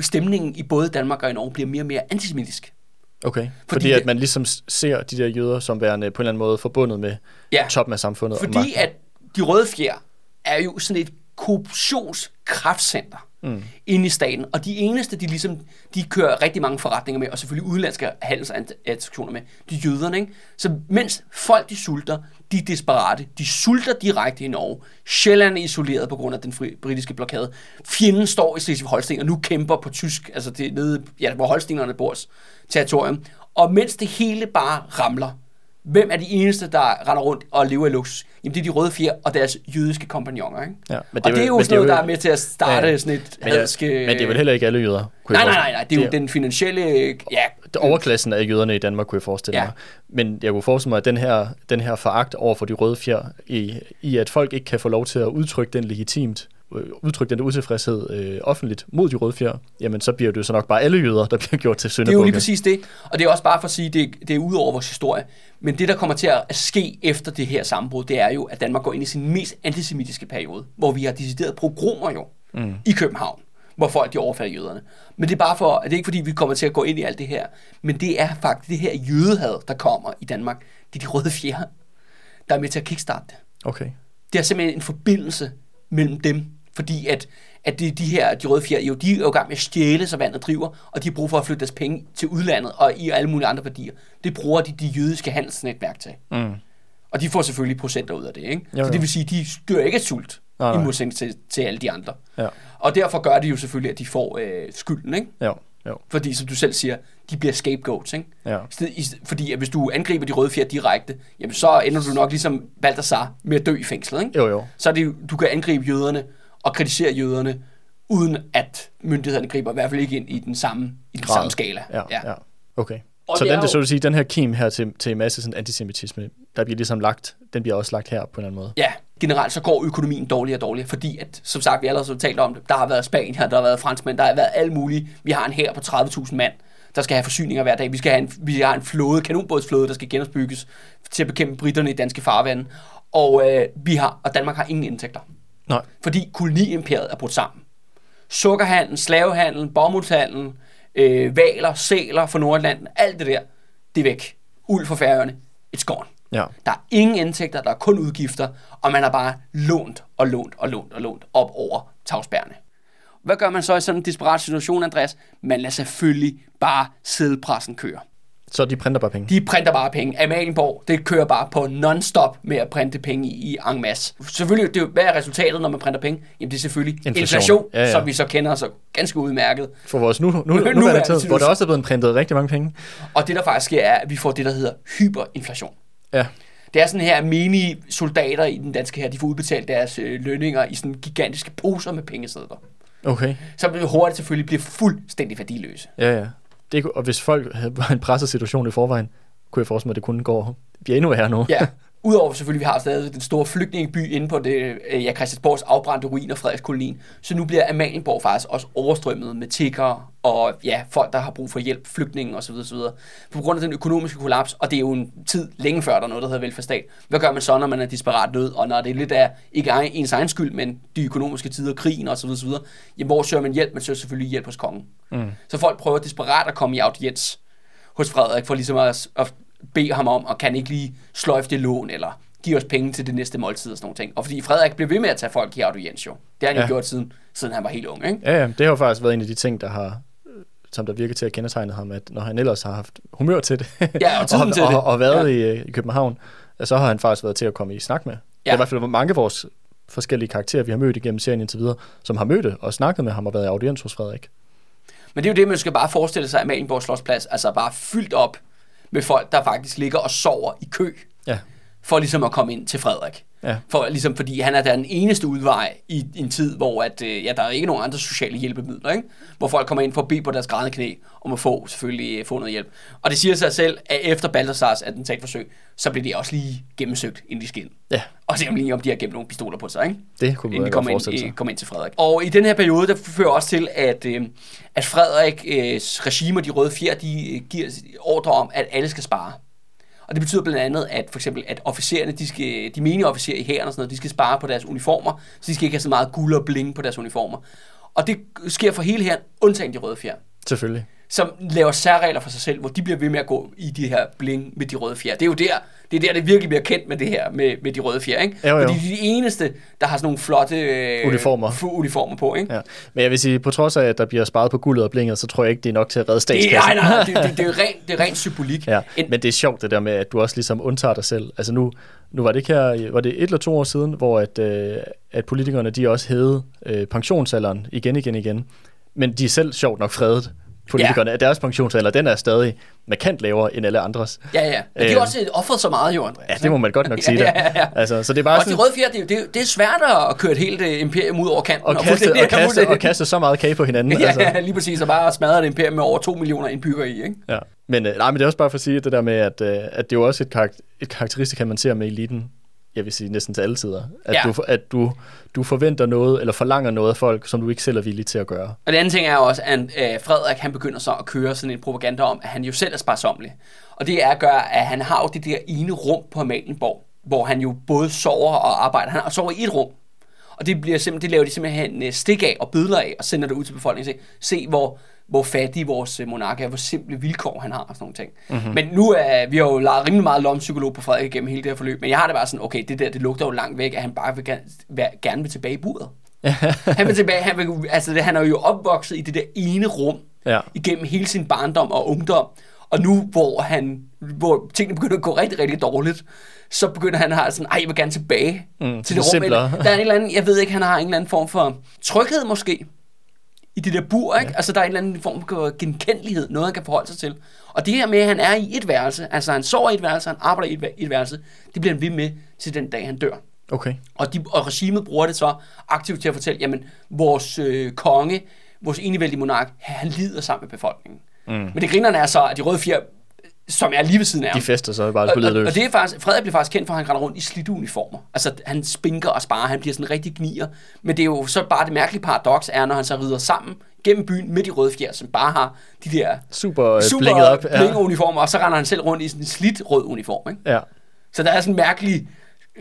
stemningen i både Danmark og i Norge bliver mere og mere antisemitisk. Okay. Fordi, Fordi at man ligesom ser de der jøder som værende på en eller anden måde forbundet med Ja. toppen af samfundet. og Fordi magten. at de røde fjer er jo sådan et korruptionskraftcenter mm. inde i staten. Og de eneste, de ligesom, de kører rigtig mange forretninger med, og selvfølgelig udenlandske handelsattraktioner med, de er jøderne, ikke? Så mens folk de sulter, de er desperate, de sulter direkte i Norge. Sjælland er isoleret på grund af den fri, britiske blokade. Fjenden står i Slesvig-Holsten og nu kæmper på tysk, altså det nede, ja, hvor holstingerne bor, territorium. Og mens det hele bare ramler, Hvem er de eneste, der render rundt og lever i luksus? Jamen, det er de røde fjer og deres jødiske kompagnoner, ikke? Ja, men og det er det er jo- sådan noget, er der er med til at starte Ja, ja. sådan et men, hadske... men det er vel heller ikke alle jøder, kunne Nej, nej, nej, nej. Det er jo den finansielle... Ja, Overklassen af jøderne i Danmark, kunne jeg forestille Ja. mig. Men jeg kunne forestille mig, at den her, den her foragt over for de røde fjer, i, i at folk ikke kan få lov til at udtrykke den legitimt, udtrykke den utilfredshed øh, offentligt mod de røde fjer, jamen så bliver det jo så nok bare alle jøder, der bliver gjort til det er syndebukke. jo lige præcis det. Og det er også bare for at sige, det, det er ud over vores historie. Men det, der kommer til at ske efter det her sammenbrud, det er jo, at Danmark går ind i sin mest antisemitiske periode, hvor vi har decideret pogromer jo mm. i København, hvor folk de overfalder jøderne. Men det er bare for, det er ikke fordi, vi kommer til at gå ind i alt det her, men det er faktisk det her jødehad, der kommer i Danmark. Det er de røde fjer, der er med til at kickstarte det. Okay. det er simpelthen en forbindelse mellem dem, fordi at, at de, de her, de røde fjer, jo, de er jo i gang med at stjæle, så vandet driver, og de har brug for at flytte deres penge til udlandet og i alle mulige andre værdier. Det bruger de de jødiske handelsnetværk til. Mm. Og de får selvfølgelig procenter ud af det, ikke? Jo, Så det jo. vil sige, de dør ikke af sult, Nej, i modsætning til, til alle de andre. Ja. Og derfor gør det jo selvfølgelig, at de får øh, skylden, ikke? Jo, jo. Fordi, som du selv siger, de bliver scapegoats, ikke? Ja. Fordi at hvis du angriber de røde fjer direkte, jamen så ender du nok ligesom Balthasar med at dø i fængslet, ikke? Jo, jo. så er det, jo- du kan angribe jøderne og kritisere jøderne, uden at myndighederne griber i hvert fald ikke ind i den samme, i den Grad. samme skala. Ja, ja. ja. Okay. Og så det den, er der, så vil sige, den her kim her til, til en masse sådan antisemitisme, der bliver ligesom lagt, den bliver også lagt her på en eller anden måde. Ja, generelt så går økonomien dårligere og dårligere, fordi at, som sagt, vi allerede har talt om det, der har været Spanier, der har været franskmænd, der har været alt muligt. Vi har en her på 30.000 mand, der skal have forsyninger hver dag. Vi skal have en, vi har en flåde, kanonbådsflåde, der skal genopbygges til at bekæmpe britterne i danske farvande. Og, øh, vi har, og Danmark har ingen indtægter, Nej. fordi koloniimperiet er brudt sammen. Sukkerhandel, slavehandel, bomuldshandel, øh, valer, sæler fra Nordlanden, alt det der, det er væk. Uld for færøerne, it's gone. Ja. Der er ingen indtægter, der er kun udgifter, og man har bare lånt og lånt og lånt og lånt op over tavsbærene. Hvad gør man så i sådan en desperat situation, Andreas? Man lader selvfølgelig bare sædelpressen køre. Så de printer bare penge. De printer bare penge. Amalienborg, det kører bare på non-stop med at printe penge i, en masse. Selvfølgelig, det, hvad er resultatet, når man printer penge? Jamen det er selvfølgelig inflation, Inflation. Ja, ja. som vi så kender så ganske udmærket. For vores nu, nu, nu, (laughs) Nuværende nuværende tid, hvor der også er blevet printet rigtig mange penge. Og det der faktisk sker, er, at vi får det, der hedder hyperinflation. Ja. Det er sådan her, mini-soldater i den danske her, de får udbetalt deres øh, lønninger i sådan gigantiske poser med pengesedler. Okay. Så vil hurtigt selvfølgelig blive fuldstændig værdiløse. Ja, ja. Det, og hvis folk havde en presset situation i forvejen, kunne jeg forestille mig, at det kunne gå blive endnu værre nu. Ja. (laughs) Udover selvfølgelig, vi har stadig den store flygtningeby inde på det, øh, ja, Christiansborgs afbrændte ruiner, Frederikskolonien. Så nu bliver Amalienborg faktisk også overstrømmet med tiggere og ja, folk, der har brug for hjælp, flygtninge osv. osv. På grund af den økonomiske kollaps, og det er jo en tid længe før, der er noget, der hedder velfærdsstat. Hvad gør man så, når man er desperat nød, og når det er lidt af, ikke ens egen skyld, men de økonomiske tider, krigen osv. osv. Jamen, hvor søger man hjælp? Man søger selvfølgelig hjælp hos kongen. Mm. Så folk prøver desperat at komme i audiens hos Frederik, for ligesom at, at bede ham om, og kan ikke lige sløjfe det lån, eller give os penge til det næste måltid og sådan nogle ting. Og fordi Frederik blev ved med at tage folk i audiens jo. Det har han ja. Jo gjort siden, siden han var helt ung, ikke? Ja, ja, det har jo faktisk været en af de ting, der har som der virker til at kendetegne ham, at når han ellers har haft humør til det, Ja, og (laughs) og, til og, det. og været Ja. i, i København, så har han faktisk været til at komme i snak med. Ja. Det Ja. er i hvert fald mange af vores forskellige karakterer, vi har mødt igennem serien indtil videre, som har mødt og snakket med ham og været i audiens hos Frederik. Men det er jo det, man skal bare forestille sig, at Marienborg Slottsplads altså bare fyldt op med folk, der faktisk ligger og sover i kø, Ja, for ligesom at komme ind til Frederik. Ja, For, ligesom, fordi han er der den eneste udvej i, i en tid, hvor at, øh, ja, der er ikke nogen andre sociale hjælpemidler, ikke? hvor folk kommer ind for at bede på deres grædende knæ, om at få, selvfølgelig øh, få noget hjælp. Og det siger sig selv, at efter Balthasars attentatforsøg, så bliver de også lige gennemsøgt, inden de skal ind. ja, Og se om lige om de har gemt nogle pistoler på sig, ikke? det kunne man de forestille ind, sig. øh, kommer ind til Frederik. Og i den her periode, der fører også til, at, øh, at Frederiks regime og de røde fjer, de øh, giver ordre om, at alle skal spare. Og det betyder blandt andet, at for eksempel, at officererne, de, skal, de menige officerer i hæren og sådan noget, de skal spare på deres uniformer, så de skal ikke have så meget guld og bling på deres uniformer. Og det sker for hele hæren, undtagen de røde fjer Selvfølgelig som laver særregler for sig selv, hvor de bliver ved med at gå i de her bling med de røde fjer. Det er jo der, det er der, det virkelig bliver kendt med det her, med, med de røde fjer, ikke? Jo, jo. Fordi de er de eneste, der har sådan nogle flotte øh, Uniformer. fu- uniformer på, ikke? Ja. Men jeg vil sige, på trods af, at der bliver sparet på guldet og blinget, så tror jeg ikke, det er nok til at redde Det, statskassen. nej, nej, det, det, det, er (laughs) rent, det er rent symbolik. Ja, En, men det er sjovt det der med, at du også ligesom undtager dig selv. Altså nu, nu var det ikke her, var det et eller to år siden, hvor at, øh, at politikerne de også hævede øh, pensionsalderen igen, igen, igen. Men de er selv sjovt nok fredet, politikerne, ja. at deres pensionsalder, den er stadig markant lavere end alle andres. ja, ja. Men de har også offret så meget, jo, Andreas. Ja, det må man godt nok (laughs) sige Ja, der. ja, ja. Altså, så det er bare Og de sådan, røde fjer, det, er det, er det er svært at køre et helt øh, imperium ud over kanten. og kaste, fuldstændig- og, kaste, og kaste så meget kage på hinanden. (laughs) Ja, altså. ja, lige præcis. Og bare smadre et imperium med over 2 millioner indbyggere i, ikke? Ja. Men, øh, nej, men det er også bare for at sige det der med, at, øh, at det er jo også et, karak- et karakteristik, man ser med eliten, jeg vil sige næsten til alle tider, at, Ja. du, at du, du forventer noget, eller forlanger noget af folk, som du ikke selv er villig til at gøre. Og det andet ting er også, at øh, Frederik han begynder så at køre sådan en propaganda om, at han jo selv er sparsommelig. Og det er at gøre, at han har jo det der ene rum på Amalienborg, hvor han jo både sover og arbejder. Han sover i et rum. Og det, bliver simpelthen, det laver de simpelthen øh, stik af og bødler af og sender det ud til befolkningen. Se, se hvor, hvor fattig vores øh, monark er, hvor simple vilkår han har og sådan nogle ting. Mm-hmm. Men nu er vi har jo lavet rimelig meget lompsykolog på Frederik gennem hele det her forløb, men jeg har det bare sådan, okay, det der, det lugter jo langt væk, at han bare vil gerne, være- gerne vil tilbage i buret. (laughs) han vil tilbage, han, vil, altså det, han er jo opvokset i det der ene rum, Ja. igennem hele sin barndom og ungdom. Og nu, hvor, han, hvor tingene begynder at gå rigtig, rigtig dårligt, så begynder han at have sådan, ej, jeg vil gerne tilbage Mm, til det det rum. der er en eller anden, jeg ved ikke, han har en eller anden form for tryghed måske, i det der bur, ikke? Ja. Altså, der er en eller anden form for genkendelighed, noget han kan forholde sig til. Og det her med, at han er i et værelse, altså han sover i et værelse, han arbejder i et, værelse, det bliver han ved med til den dag, han dør. Okay. Og, de, og regimet bruger det så aktivt til at fortælle, jamen, vores øh, konge, vores enevældige monark, han lider sammen med befolkningen. Mm. Men det grinerne er så, at de røde fjer, som er lige ved siden af ham, De fester så bare på og, og det er faktisk, Frederik bliver faktisk kendt for, at han render rundt i slidte uniformer. Altså, han spinker og sparer, han bliver sådan rigtig gnier. Men det er jo så bare det mærkelige paradoks, er, når han så rider sammen gennem byen med de røde fjer, som bare har de der Super, øh, super blinket op. blinge uniformer, og så render han selv rundt i sådan en slidt rød uniform. Ikke? Ja. Så der er sådan en mærkelig,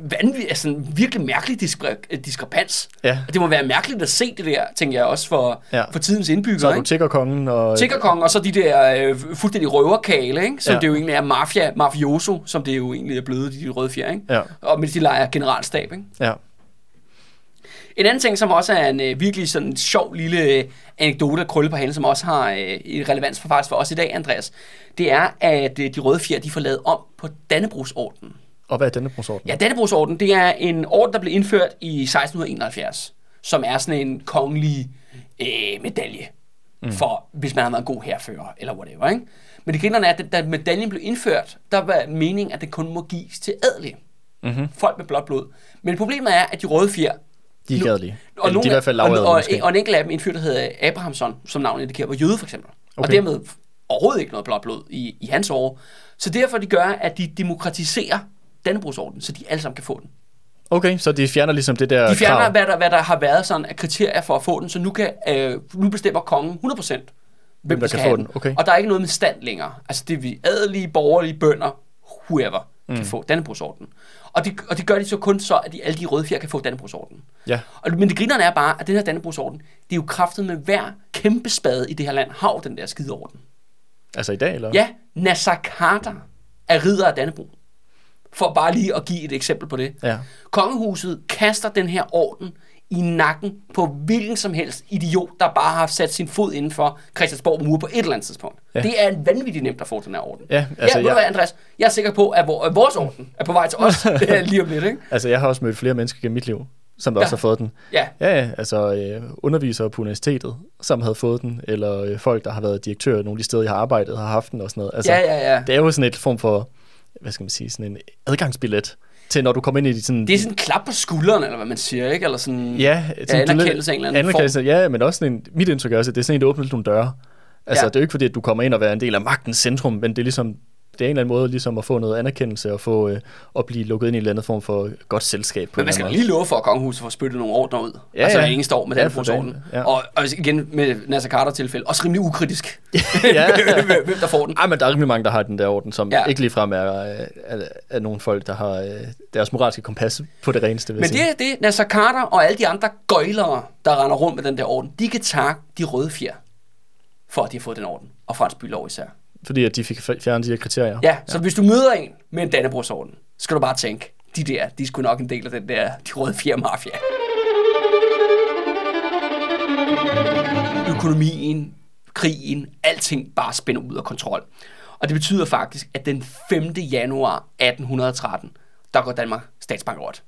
vanvittig, altså en virkelig mærkelig diskre, diskrepans. Ja. Og det må være mærkeligt at se det der, tænker jeg også for, Ja. for tidens indbyggere. Så er du tiggerkongen og... Tiggerkongen, og så de der øh, fuldstændig røverkale, ikke? som ja. Det jo egentlig er mafia, mafioso, som det jo egentlig er blevet, de røde fjer, ikke? Ja. Og mens de leger generalstab. Ikke? Ja. En anden ting, som også er en øh, virkelig sådan sjov lille øh, anekdote at krølle på hende, som også har øh, en relevans for faktisk for os i dag, Andreas, det er, at øh, de røde fjer, de får lavet om på Dannebrugsordenen. Og hvad er denne brugsorden? Ja, Dannebrugsorden, det er en orden, der blev indført i 1671, som er sådan en kongelig øh, medalje, mm. for hvis man har været en god herfører, eller whatever, ikke? Men det griner er, at da medaljen blev indført, der var meningen, at det kun må gives til adelige. Mm-hmm. Folk med blåt blod. Men problemet er, at de røde fjer, De er Nu- gadelige. Og, nogle, de er i hvert fald og, og, og, en enkelt af dem, fyr, der hedder Abrahamson, som navnet indikerer, var jøde for eksempel. Okay. Og dermed overhovedet ikke noget blåt blod i, i hans år. Så derfor de gør, at de demokratiserer Dannebrogsordenen, så de alle sammen kan få den. Okay, så de fjerner ligesom det der De fjerner, krav. hvad der, hvad der har været sådan af kriterier for at få den, så nu, kan, øh, nu bestemmer kongen 100% hvem, der der skal kan få den. okay. Og der er ikke noget med stand længere. Altså det er vi adelige, borgerlige, bønder, whoever, mm. kan få Dannebrogsordenen. Og det, og det gør de så kun så, at de, alle de røde fjer kan få Dannebrogsordenen. Ja, Og, men det grinerne er bare, at den her Dannebrogsorden, det er jo kraftet med hver kæmpe spade i det her land, har den der skide orden. altså i dag, eller? Ja, Nasser Carter er ridder af Dannebro. For bare lige at give et eksempel på det. Ja. Kongehuset kaster den her orden i nakken på hvilken som helst idiot, der bare har sat sin fod inden for Christiansborg mur på et eller andet tidspunkt. Ja. Det er vanvittigt nemt at få den her orden. Ja, altså, ja, jeg- hvad, Andreas? Jeg er sikker på, at vor- at vores orden er på vej til os (laughs) lige om lidt, ikke? Altså, jeg har også mødt flere mennesker gennem mit liv, som ja. også har fået den. Ja, Ja, ja, altså øh, undervisere på universitetet, som havde fået den, eller øh, folk, der har været direktør nogle af de steder, jeg har arbejdet, har haft den og sådan noget. Altså, ja, ja, ja. Det er jo sådan et form for, hvad skal man sige, sådan en adgangsbillet til, når du kommer ind i de sådan... Det er sådan en klap på skulderen, eller hvad man siger, ikke? Eller sådan... Ja, Ja, anerkendelse af en eller anden anerkendelse, Ja, men også sådan en, mit indtryk er også, at det er sådan en, der åbner nogle døre. Altså, Ja. det er jo ikke fordi, at du kommer ind og være en del af magtens centrum, men det er ligesom, det er en eller anden måde ligesom at få noget anerkendelse og få øh, at blive lukket ind i en eller anden form for godt selskab. På Men en man skal lige love for, at kongehuset får spyttet nogle ordner ud. Ja, altså, ja. eneste år med Ja, den ja. Og, og igen med Nasser Carter tilfælde, også rimelig ukritisk, (laughs) Ja. hvem der får den. Ej, men der er rimelig mange, der har den der orden, som Ja. ikke ligefrem er, er, er, er nogle folk, der har øh, deres moralske kompas på det reneste, Men det er det, Nasser Carter og alle de andre gøjlere, der render rundt med den der orden, de kan takke de røde fjer, for at de har fået den orden. Og Frans Bylov især. Fordi at de fik fjernet de her kriterier. Ja, så hvis du møder en med en Dannebrogsorden, så skal du bare tænke, de der, de er sgu nok en del af den der, de røde fjer mafia. Økonomien, krigen, alting bare spænder ud af kontrol. Og det betyder faktisk, at den 5. januar 1813, der går Danmark statsbankerot.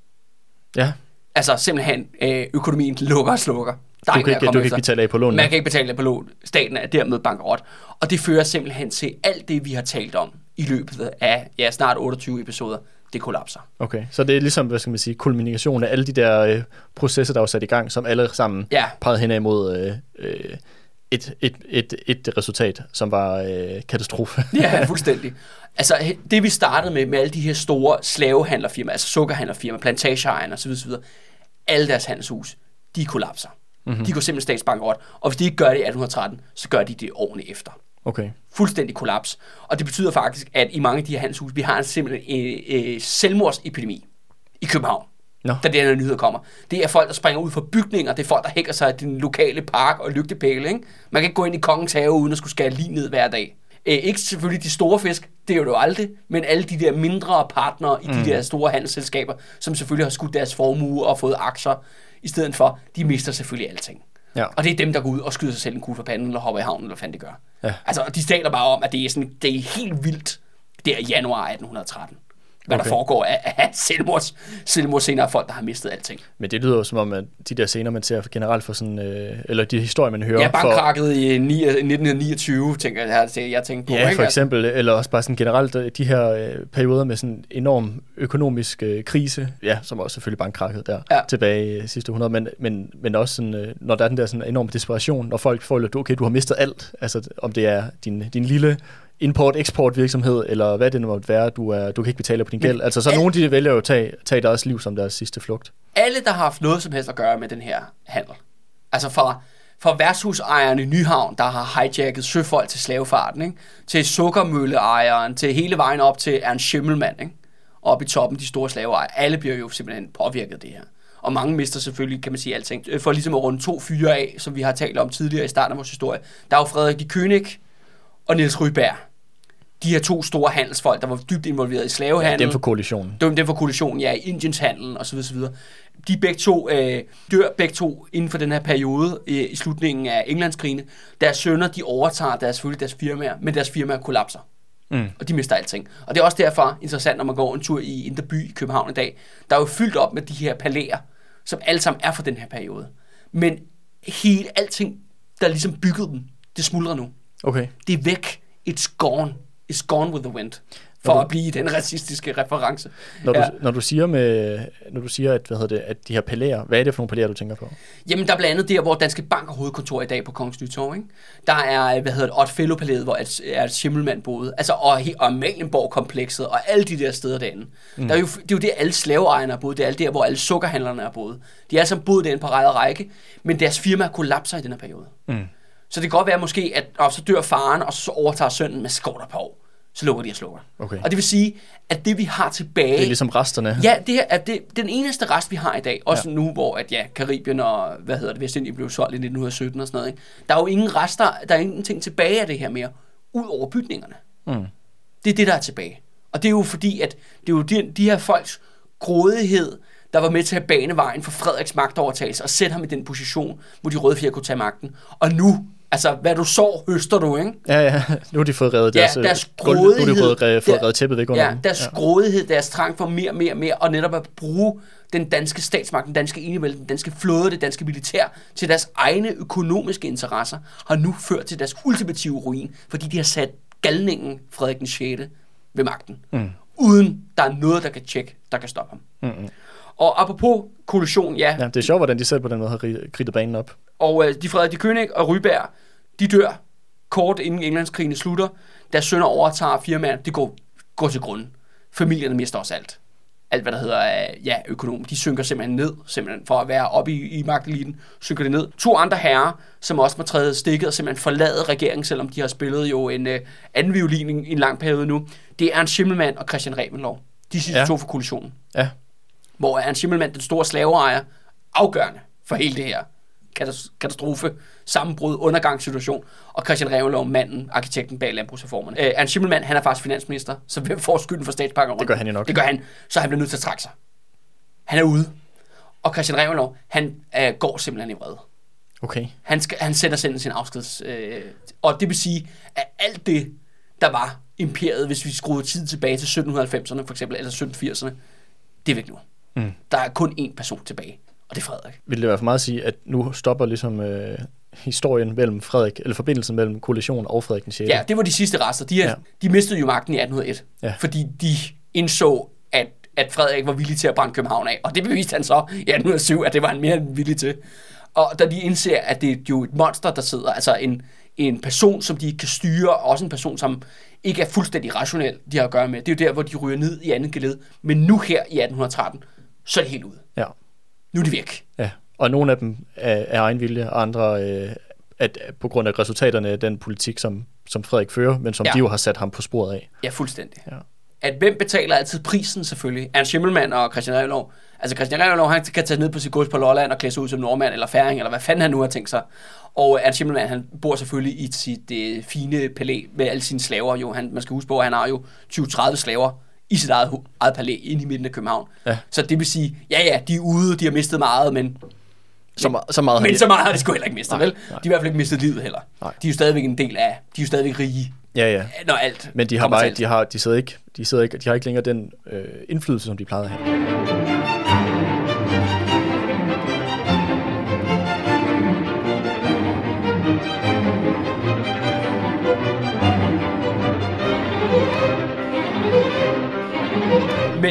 ja. Altså simpelthen, øh, økonomien lukker og slukker. Er Du kan, ikke, du kan ikke betale af på lånene. Man kan ikke betale på lån. Staten er dermed bankerot. Og det fører simpelthen til alt det, vi har talt om i løbet af ja, snart 28 episoder. Det kollapser. Okay, så det er ligesom, hvad skal man sige, kulmination af alle de der øh, processer, der var sat i gang, som alle sammen Ja. pegede hen imod øh, øh, et, et, et, et resultat, som var øh, katastrofe. Ja, (laughs) fuldstændig. Altså, det vi startede med, med alle de her store slavehandlerfirmaer, altså sukkerhandlerfirmaer, plantageejerne osv., osv., alle deres handelshus, de kollapser. Mm-hmm. De går simpelthen statsbankerot. Og hvis de ikke gør det i 1813, så gør de det årene efter. Okay, fuldstændig kollaps. Og det betyder faktisk, at i mange af de her handelshus, vi har en simpelthen en øh, selvmordsepidemi i København. Nå. Da den her nyhed kommer. Det er folk, der springer ud fra bygninger. Det er folk, der hækker sig i den lokale park og lygtepæle. Ikke? Man kan ikke gå ind i kongens have, uden at skulle skære lige ned hver dag. Øh, ikke selvfølgelig de store fisk, det er jo det jo aldrig, men alle de der mindre partnere i de der store handelsselskaber, som selvfølgelig har skudt deres formue og fået aktier i stedet for, de mister selvfølgelig alting. Ja. Og det er dem, der går ud og skyder sig selv en kugle for panden, eller hopper i havnen, eller hvad fanden det gør. Ja. Altså, de taler bare om, at det er, sådan, det er helt vildt, det er januar 1813, hvad okay. der foregår af, af selvmords, selvmordsscener af folk, der har mistet alting. men det lyder jo som om, at de der scener, man ser generelt for sådan, øh, eller de historier, man hører Ja, for, bankkrakket i ni- 1929, tænker jeg, jeg, tænker på. Ja, ikke? for eksempel, eller også bare sådan generelt øh, de her øh, perioder med sådan enorm økonomisk øh, krise, ja, som også selvfølgelig bankkrakket der Ja. tilbage i sidste århundrede, men, men, men også sådan, øh, når der er den der sådan enorme desperation, når folk føler, at du, okay, du har mistet alt, altså om det er din, din lille import-eksport virksomhed, eller hvad det nu måtte være, du, er, du kan ikke betale på din gæld. Altså så nogle de vælger jo at tage, tage deres liv som deres sidste flugt. alle, der har haft noget som helst at gøre med den her handel, altså fra, fra værtshusejeren i Nyhavn, der har hijacket søfolk til slavefarten, ikke? til sukkermølleejeren, til hele vejen op til Ernst Schimmelmann, ikke? op i toppen, de store slaveejere. Alle bliver jo simpelthen påvirket af det her. Og mange mister selvfølgelig, kan man sige, alting. Øh, For ligesom at runde to fyre af, som vi har talt om tidligere i starten af vores historie, der er jo Frederik de König og Niels Ryberg. De her to store handelsfolk, der var dybt involveret i slavehandel. Dem for koalitionen. Var den for koalitionen, ja, i Indiens handel og så videre, så videre. De begge to øh, dør begge to inden for den her periode øh, i slutningen af Englandskrigene. Deres sønner, de overtager deres, selvfølgelig deres firmaer, men deres firmaer kollapser. Mm. Og de mister alting. Og det er også derfor interessant, når man går en tur i Indre By i København i dag. Der er jo fyldt op med de her palæer, som alle sammen er fra den her periode. Men hele alting, der ligesom byggede dem, det smuldrer nu. Okay. Det er væk. It's gone. It's gone with the wind. for Okay. at blive den racistiske reference. Når, Ja. du, når, du siger med, når du siger, at, hvad hedder det, at de her palæer, hvad er det for nogle palæer, du tænker på? Jamen, der er blandt andet der, hvor Danske Bank har hovedkontor i dag på Kongens Nytorv, ikke? Der er, hvad hedder det, Otfellow Palæet, hvor er et Schimmelmann boede. Altså, og, og Malienborg-komplekset, og alle de der steder derinde. Mm. Der er jo, det er jo det, alle slaveejerne har boet. Det er alt der, hvor alle sukkerhandlerne har boet. De er sammen boet derinde på række og række, men deres firma kollapser i den her periode. Mm. Så det kan godt være måske, at og så dør faren, og så overtager sønnen med der på år. Så lukker de og slukker. Okay. Og det vil sige, at det vi har tilbage... Det er ligesom resterne. Ja, det her er det, den eneste rest, vi har i dag. Også ja. nu, hvor at, ja, Karibien og hvad hedder det, Vestindien blev solgt i 1917 og sådan noget. Ikke? Der er jo ingen rester, der er ingenting tilbage af det her mere, ud over bygningerne. Mm. Det er det, der er tilbage. Og det er jo fordi, at det er jo de, de her folks grådighed, der var med til at bane vejen for Frederiks magtovertagelse og sætte ham i den position, hvor de røde fjer kunne tage magten. Og nu, altså hvad du så, høster du, ikke? Ja, ja. Nu har de fået reddet Ja, deres, øh, deres gulv- Nu har de grådighed. fået, reddet, fået Der- reddet tæppet væk under Ja, deres ja. grådighed, deres trang for mere, mere, mere, og netop at bruge den danske statsmagt, den danske enevælde, den danske flåde, det danske militær til deres egne økonomiske interesser, har nu ført til deres ultimative ruin, fordi de har sat galningen Frederik den 6. ved magten. Mm. Uden der er noget, der kan tjekke, der kan stoppe ham. Mm-mm. Og apropos kollision, ja, Ja, det er sjovt, hvordan de selv på den måde har ri- kridtet banen op. og øh, de Frederik de König og Ryberg, de dør kort inden Englandskrigen slutter. Deres sønner overtager firmaet, det går, går til grunden. Familierne mister også alt. Alt, hvad der hedder øh, ja, økonom. De synker simpelthen ned, simpelthen for at være oppe i, i magteliten, synker det ned. To andre herrer, som også må træde stikket og simpelthen forlade regeringen, selvom de har spillet jo en øh, anden violin i, en lang periode nu. Det er Ernst Schimmelmann og Christian Revenlov. De sidste Ja. to for koalitionen. Ja, Hvor Ernst Schimmelmann, den store slaveejer, afgørende for hele det her katas- katastrofe, sammenbrud, undergangssituation, og Christian Revelov, manden, arkitekten bag landbrugsreformerne. Øh, Ernst Schimmelmann, han er faktisk finansminister, så hvem får skylden for statspakker det gør han jo nok. Det gør han, så han bliver nødt til at trække sig. Han er ude. Og Christian Revelov, han øh, går simpelthen i vrede. Okay. Han, skal, han sætter selv sin afskeds... Øh, og det vil sige, at alt det, der var imperiet, hvis vi skruede tid tilbage til 1790'erne for eksempel, eller 1780'erne, det er væk nu. Mm. Der er kun én person tilbage, og det er Frederik. Vil det være for meget at sige, at nu stopper ligesom øh, historien mellem Frederik, eller forbindelsen mellem koalitionen og Frederik den 6. Ja, det var de sidste rester. De, er, Ja. de mistede jo magten i 1801, Ja. fordi de indså, at, at Frederik var villig til at brænde København af. Og det beviste han så i 1807, at det var han mere end villig til. Og da de indser, at det er jo et monster, der sidder, altså en, en person, som de ikke kan styre, og også en person, som ikke er fuldstændig rationel, de har at gøre med. Det er jo der, hvor de ryger ned i andet geled. Men nu her i 1813, så er det helt ude. Ja. Nu er de væk. ja. Og nogle af dem er, er egen vilje, og andre øh, at, på grund af resultaterne af den politik, som, som Frederik fører, men som ja. De jo har sat ham på sporet af. Ja, fuldstændig. Ja. At hvem betaler altid prisen selvfølgelig? Ernst Schimmelmann og Christian Revelov. Altså Christian Revelov, han kan tage ned på sit gods på Lolland og klæde sig ud som nordmand eller færing, eller hvad fanden han nu har tænkt sig. Og Ernst Schimmelmann, han bor selvfølgelig i sit øh, fine palæ med alle sine slaver. Jo, han, man skal huske på, at han har jo 20-30 slaver i sit eget, eget palæ inde i midten af København. Ja. Så det vil sige, ja ja, de er ude, de har mistet meget, men, Så, me- så meget men de- så meget har de sgu heller ikke mistet, Nej, vel? De nej. har i hvert fald ikke mistet livet heller. Nej. De er jo stadigvæk en del af, de er jo stadigvæk rige, Ja, ja. når alt Men de har bare, de har, de sidder ikke, de sidder ikke, de har ikke længere den øh, indflydelse, som de plejede at have.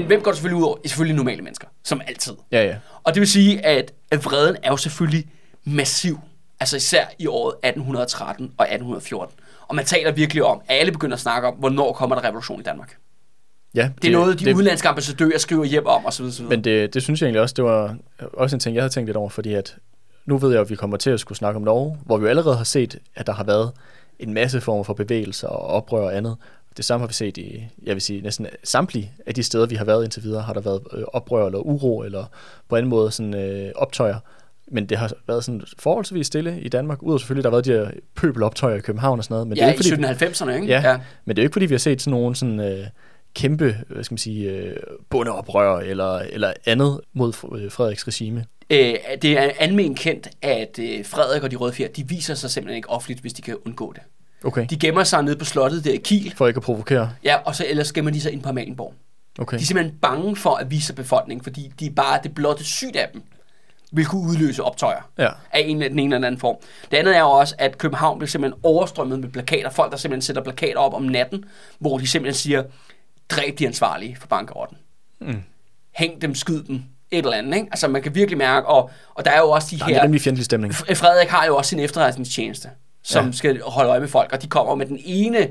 Men hvem går det selvfølgelig ud over? Selvfølgelig normale mennesker, som altid. Ja, ja. Og det vil sige, at, at vreden er jo selvfølgelig massiv. Altså især i året 1813 og 1814. Og man taler virkelig om, at alle begynder at snakke om, hvornår kommer der revolution i Danmark. ja Det, det er noget, de det, udenlandske ambassadører skriver hjem om, osv. osv. Men det, det synes jeg egentlig også, det var også en ting, jeg havde tænkt lidt over, fordi at nu ved jeg, at vi kommer til at skulle snakke om Norge, hvor vi jo allerede har set, at der har været en masse former for bevægelser og oprør og andet. Det samme har vi set i, jeg vil sige, næsten samtlige af de steder, vi har været indtil videre, har der været øh, oprør eller uro, eller på anden måde sådan øh, optøjer. Men det har været sådan forholdsvis stille i Danmark, udover selvfølgelig, der har været de her pøbeloptøjer i København og sådan noget. Men det er ja, ikke, i fordi, 1790'erne, ikke? Ja, men det er jo ikke, fordi vi har set sådan nogle sådan, øh, kæmpe, hvad skal man sige, øh, bundeoprør eller, eller andet mod øh, Frederiks regime. Øh, det er almen kendt, at øh, Frederik og de røde fjer, de viser sig simpelthen ikke offentligt, hvis de kan undgå det. Okay. De gemmer sig nede på slottet der i Kiel, For ikke at provokere. ja, og så ellers gemmer de sig ind på Amalienborg. Okay. De er simpelthen bange for at vise befolkningen, fordi de er bare det blotte sygt af dem vil kunne udløse optøjer Ja. af en, den ene eller anden form. Det andet er jo også, at København bliver simpelthen overstrømmet med plakater. Folk, der simpelthen sætter plakater op om natten, hvor de simpelthen siger, dræb de ansvarlige for bankerotten. Mm. Hæng dem, skyd dem, et eller andet. Ikke? Altså man kan virkelig mærke, og, og der er jo også de Der er her... en rimelig fjendtlig stemning. Frederik har jo også sin efterretningstjeneste, som Ja. skal holde øje med folk, og de kommer med den ene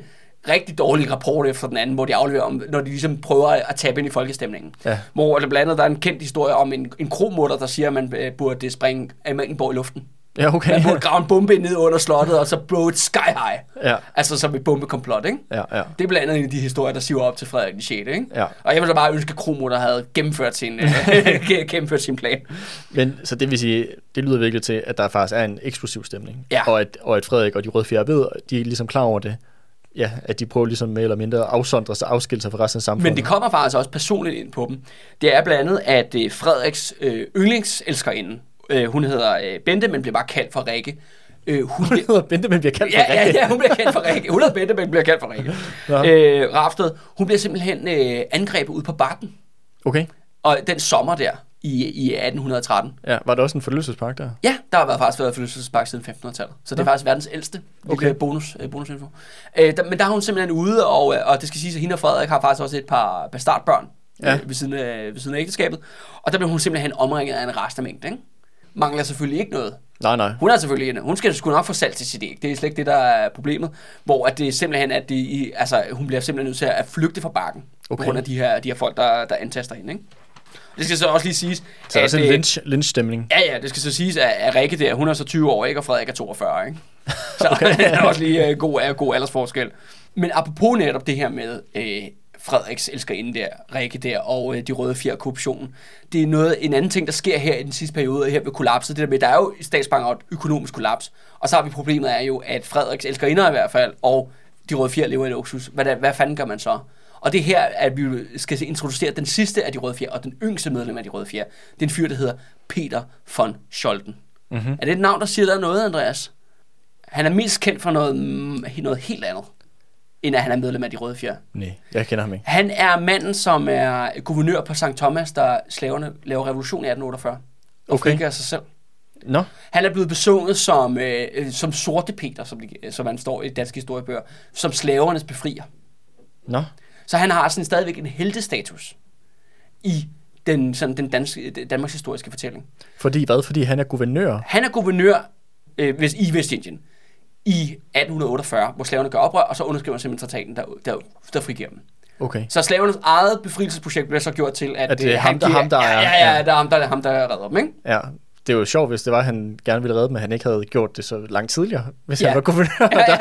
rigtig dårlige rapport efter den anden, hvor de afleverer om, når de ligesom prøver at tabe ind i folkestemningen. Ja. Hvor der blandt andet der er en kendt historie om en, en kromutter, der siger, at man øh, burde springe Amalienborg i luften. Ja, okay. Man burde grave en bombe ned under slottet, og så blow it sky high. Ja, Altså som et bombekomplot, ikke? ja, ja. Det er blandt andet en af de historier, der siver op til Frederik den 6. Ikke? Ja. Og jeg ville bare ønske, at Kromutter havde gennemført sin, øh, (laughs) (laughs) gennemført sin plan. Men så det vil sige, det lyder virkelig til, at der faktisk er en eksplosiv stemning. Ja. Og, at, og at Frederik og de røde fjerde ved, de er ligesom klar over det. Ja, at de prøver ligesom mere eller mindre at afsondre sig, afskille sig fra resten af samfundet. Men det kommer faktisk også personligt ind på dem. Det er blandt andet, at øh, Frederiks øh, yndlingselskerinden, øh, hun hedder øh, Bente, men bliver bare kaldt for Rikke. Øh, hun Hun hedder Bente, men bliver kaldt for ja, ja, Rikke. ja, hun bliver kaldt for Rikke. Hun hedder Bente, men bliver kaldt for Rikke. Øh, Rafted, hun bliver simpelthen øh, angrebet ud på bakken. Okay. Og den sommer der i, i 1813. Ja, var der også en forlystelsespark der? Ja, der har været faktisk været fødselspark siden 1500-tallet. Så det er Nå. faktisk verdens ældste Okay. bonus, øh, bonusinfo. Øh, der, men der er hun simpelthen ude, og, øh, og det skal siges, at hende og Frederik har faktisk også et par bastardbørn Ja. ja. øh, ved, siden af, ved siden af ægteskabet. Og der bliver hun simpelthen omringet af en restermængde, ikke? Mangler selvfølgelig ikke noget. Nej, nej. Hun er selvfølgelig en, hun skal sgu nok få salg til sit æg. Det er slet ikke det, der er problemet. Hvor at det simpelthen, at det, altså, hun bliver simpelthen nødt til at flygte fra bakken. Okay. På grund af de her, de her folk, der, der antaster hende, ikke? Det skal så også lige siges, Så er også en lynch, lynch-stemning. Ja, ja, det skal så siges, at, at Rikke der, hun er så 20 år, ikke? Og Frederik er 42, ikke? (laughs) Så okay. (laughs) der er også lige uh, god, er god aldersforskel. Men apropos netop det her med øh, Frederiks elskerinde der, Rikke der, og øh, de røde fjer korruption. Det er noget, en anden ting, der sker her i den sidste periode, her ved kollapset. Det der med, der er jo statsbanker et økonomisk kollaps. Og så har vi problemet er jo, at Frederiks elskerinder i hvert fald, og de røde fjer lever i luksus. Hvad, hvad fanden gør man så? Og det er her, at vi skal introducere den sidste af de røde fjer, og den yngste medlem af de røde fjer. Det er en fyr, der hedder Peter von Scholten. Mm-hmm. Er det et navn, der siger dig noget, Andreas? Han er mest kendt for noget, mm, noget helt andet, end at han er medlem af de røde fjer. Nej, jeg kender ham ikke. Han er manden, som er guvernør på St. Thomas, der slaverne laver revolution i 1848. Og Okay. okay. sig selv. Nå, Han er blevet besunget som, øh, øh, som sorte Peter, som, de- som han står i danske historiebøger, som slavernes befrier. nå. Så han har sådan stadigvæk en heltestatus i den, sådan, den danske, Danmarks historiske fortælling. Fordi hvad? Fordi han er guvernør. Han er guvernør øh, i Vestindien i 1848, hvor slaverne gør oprør, og så underskriver simpelthen traktaten, der, der, der frigiver dem. Okay. Så slavernes eget befrielsesprojekt bliver så gjort til, at, At det er øh, ham, der- ham, der er- ja, ja, ja. det er ham, der, ham, der redder dem, ikke? Ja, det er jo sjovt, hvis det var, at han gerne ville redde dem, men han ikke havde gjort det så langt tidligere, hvis Ja. han var guvernør. Ja, ja,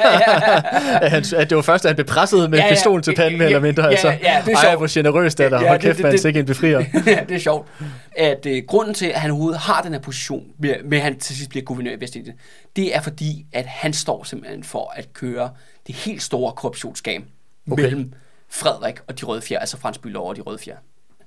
ja, at, han, at det var først, at han blev presset med Ja, ja, ja. pistolen til panden, Ja, eller mindre. ja, altså, ja, det er Ej, sjovt. hvor generøst er der. Ja, Hold kæft, det- man sikke en befrier. (laughs) ja, det er sjovt. At øh, grunden til, at han overhovedet har den her position, med, med at han til sidst bliver guvernør i Vestindien, det er fordi, at han står simpelthen for at køre det helt store korruptionsskam okay. mellem Frederik og de røde fjer, altså Frans Bylov og de røde fjer.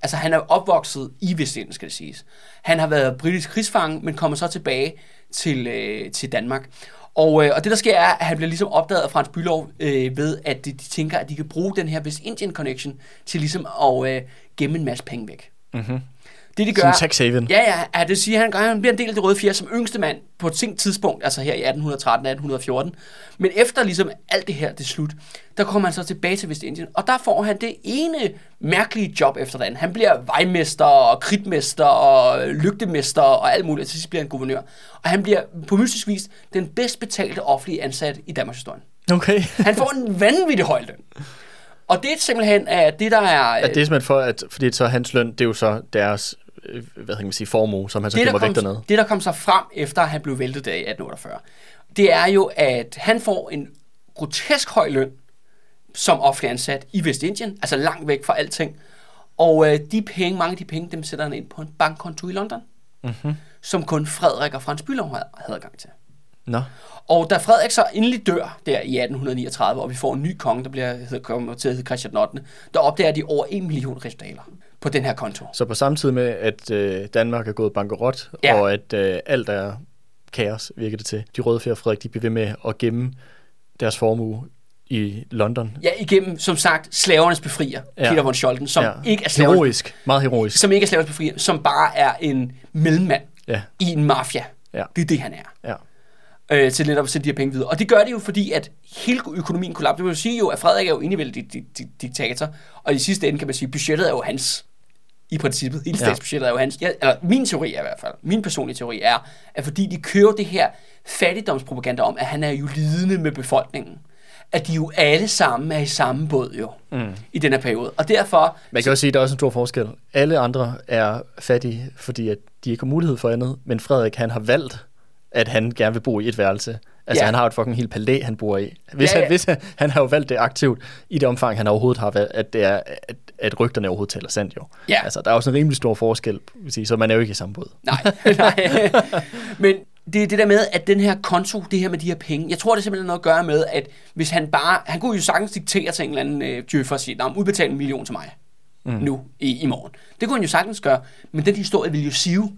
Altså han er opvokset i Vestindien, skal det siges. Han har været britisk krigsfange, men kommer så tilbage til, øh, til Danmark. Og, øh, og det der sker er, at han bliver ligesom opdaget af Frans Bylov øh, ved, at de, de tænker, at de kan bruge den her Vestindien connection til ligesom at øh, gemme en masse penge væk. Mm-hmm. Det de gør, Sådan tax haven. Ja, ja, ja, det siger han, han bliver en del af det røde fjer som yngste mand på et sent tidspunkt, altså her i 1813-1814. Men efter ligesom alt det her, det slut, der kommer han så tilbage til Vestindien, og der får han det ene mærkelige job efter andet. Han bliver vejmester og kridtmester og lygtemester og alt muligt, og til sidst bliver han guvernør. Og han bliver på mystisk vis den bedst betalte offentlige ansat i Danmarks historie. Okay. (laughs) Han får en vanvittig høj løn. Og det er simpelthen at det, der er... At det er simpelthen for, at, fordi så hans løn, det er jo så deres, øh, hvad kan man sige, formue, som han så det, gemmer der væk dernede. det, der kom så frem, efter at han blev væltet der i 1848, det er jo, at han får en grotesk høj løn som offentlig ansat i Vestindien, altså langt væk fra alting. Og øh, de penge, mange af de penge, dem sætter han ind på en bankkonto i London, Mm-hmm. som kun Frederik og Frans Bylov havde, havde adgang til. Nå, Og da Frederik så endelig dør der i 1839, og vi får en ny konge, der bliver, hedder, kommer til at hedde Christian 8., der opdager de over 1 million rigsdaler på den her konto. så på samme tid med, at øh, Danmark er gået bankerot, Ja. og at øh, alt er kaos, virker det til. De røde fjer Frederik, de bliver ved med at gemme deres formue i London. Ja, igennem, som sagt, slavernes befrier, Ja. Peter von Scholten, som ja. ikke er slavernes, Heroisk, meget heroisk. som ikke er slavernes befrier, som bare er en mellemmand Ja, i en mafia. Ja. Det er det, han er. ja. øh, til netop at sende de her penge videre. Og det gør det jo, fordi at hele økonomien kollapser. Det vil sige jo, at Frederik er jo indevældig di- di- diktator, og i sidste ende kan man sige, at budgettet er jo hans i princippet. Hele Ja. statsbudgettet er jo hans. Ja, eller min teori er i hvert fald, min personlige teori er, at fordi de kører det her fattigdomspropaganda om, at han er jo lidende med befolkningen, at de jo alle sammen er i samme båd jo, mm. i den her periode. Og derfor, Man kan også sige, at der er også en stor forskel. Alle andre er fattige, fordi at de ikke har mulighed for andet, men Frederik, han har valgt, at han gerne vil bo i et værelse. Altså, Ja. han har jo et fucking helt palæ, han bor i. Hvis, ja, ja. Han, hvis han, han har jo valgt det aktivt, i det omfang, han overhovedet har valgt, at, det er, at, at rygterne overhovedet taler sandt jo. Ja. Altså, der er også en rimelig stor forskel, så man er jo ikke i samme båd. Nej, (laughs) nej. Men det er det der med, at den her konto, det her med de her penge, jeg tror, det er simpelthen noget at gøre med, at hvis han bare, han kunne jo sagtens diktere til en eller anden øh, djøffer og sige, "Nå, men udbetal en million til mig mm. nu i, i morgen. Det kunne han jo sagtens gøre, men den historie vil jo sive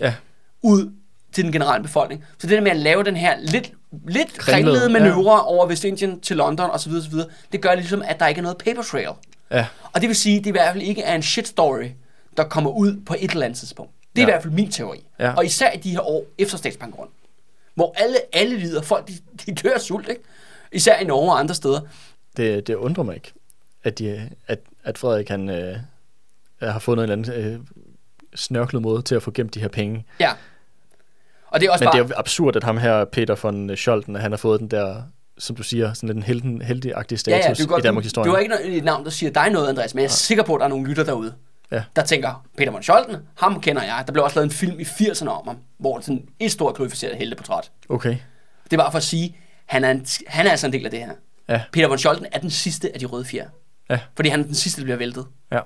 Ja, ud til den generelle befolkning. Så det der med at lave den her lidt, lidt kringlede manøvre ja. over Vestindien til London osv., osv., det gør ligesom, at der ikke er noget paper trail. Ja, Og det vil sige, at det i hvert fald ikke er en shit story, der kommer ud på et eller andet tidspunkt. Det er ja. i hvert fald min teori. Ja. Og især i de her år efter statsbankrunden, hvor alle, alle lider. Folk, de, de dør af sult, ikke? Især i Norge og andre steder. det, det undrer mig ikke, at, de, at, at Frederik han, øh, har fundet en eller anden øh, snørklet måde til at få gemt de her penge. Ja. Og det er også Men bare... det er jo absurd, at ham her, Peter von Scholten, han har fået den der, som du siger, sådan lidt en helden, heldigagtig ja, ja, status det er godt, i Danmarks historie. du har ikke noget- et navn, der siger dig noget, Andreas, men jeg er sikker på, at der er nogle lytter derude, Ja. der tænker, Peter von Scholten, ham kender jeg. Der blev også lavet en film i 80'erne om ham, hvor det sådan et stort glorificeret helteportræt. Okay, Det er bare for at sige, han er, en, han er altså en del af det her. ja, Peter von Scholten er den sidste af de røde fjer. Ja. Fordi han er den sidste, der bliver væltet. ja,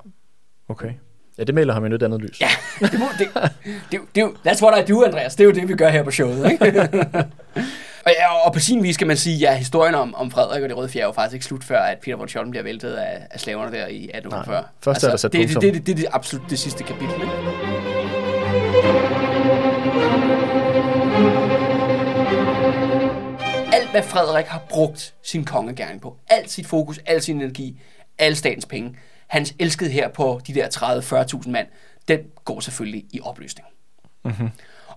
okay. Ja, det maler ham i et andet lys. Ja, det, må, det, det, det, jo- that's what I do, Andreas. Det er jo det, vi gør her på showet. Ikke? (laughs) og, ja, og på sin vis kan man sige, at ja, historien om, om Frederik og det røde fjer er jo faktisk ikke slut før, at Peter von Scholten bliver væltet af, af slaverne der i 1840. Nej, først er der sat det, det, det, det, det, er det absolut det sidste kapitel. Ikke? Alt, hvad Frederik har brugt sin kongegærning på, alt sit fokus, al sin energi, alle statens penge, hans elskede her på de der 30-40.000 mand, den går selvfølgelig i opløsning. Mm-hmm.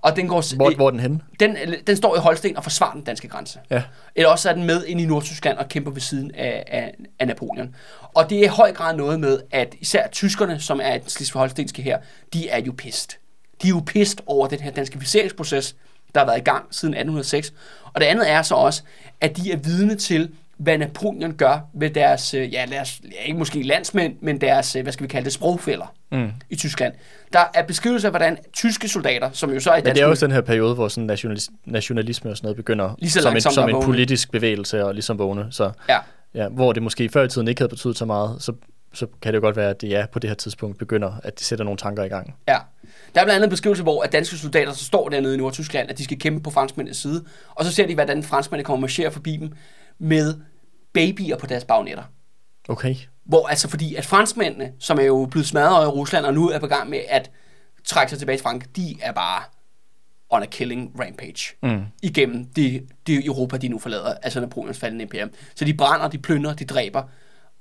Og den, går. Hvor, hvor er den henne? den, den står i Holsten og forsvarer den danske grænse. Ja. Eller også er den med ind i Nordtyskland og kæmper ved siden af, af, af Napoleon. Og det er i høj grad noget med, at især tyskerne, som er den slesvig-holstenske her, de er jo pist. De er jo pist over den her danskificeringsproces, der har været i gang siden 1806. Og det andet er så også, at de er vidne til, hvad Napoleon gør ved deres, øh, ja, deres, ja, ikke måske landsmænd, men deres, øh, hvad skal vi kalde det, sprogfælder mm. i Tyskland. Der er beskrivelser af, hvordan tyske soldater, som jo så er i Men det er også den her periode, hvor sådan nationalis- nationalisme og sådan noget begynder Lige så som, en, som en politisk bevægelse og ligesom vågne. Så Ja. ja, hvor det måske før i tiden ikke havde betydet så meget, så, så kan det jo godt være, at det ja, på det her tidspunkt begynder, at det sætter nogle tanker i gang. Ja. Der er blandt andet en beskrivelse, hvor at danske soldater så står dernede i Nordtyskland, at de skal kæmpe på franskmændenes side, og så ser de, hvordan franskmændene kommer og marcherer forbi dem med babyer på deres bagnetter. Okay. Hvor altså fordi, at franskmændene, som er jo blevet smadret i Rusland, og nu er på gang med at trække sig tilbage til Frankrig, de er bare on a killing rampage Mm. igennem det, det Europa, de nu forlader, altså Napoleons faldende imperium. Så de brænder, de plyndrer, de dræber.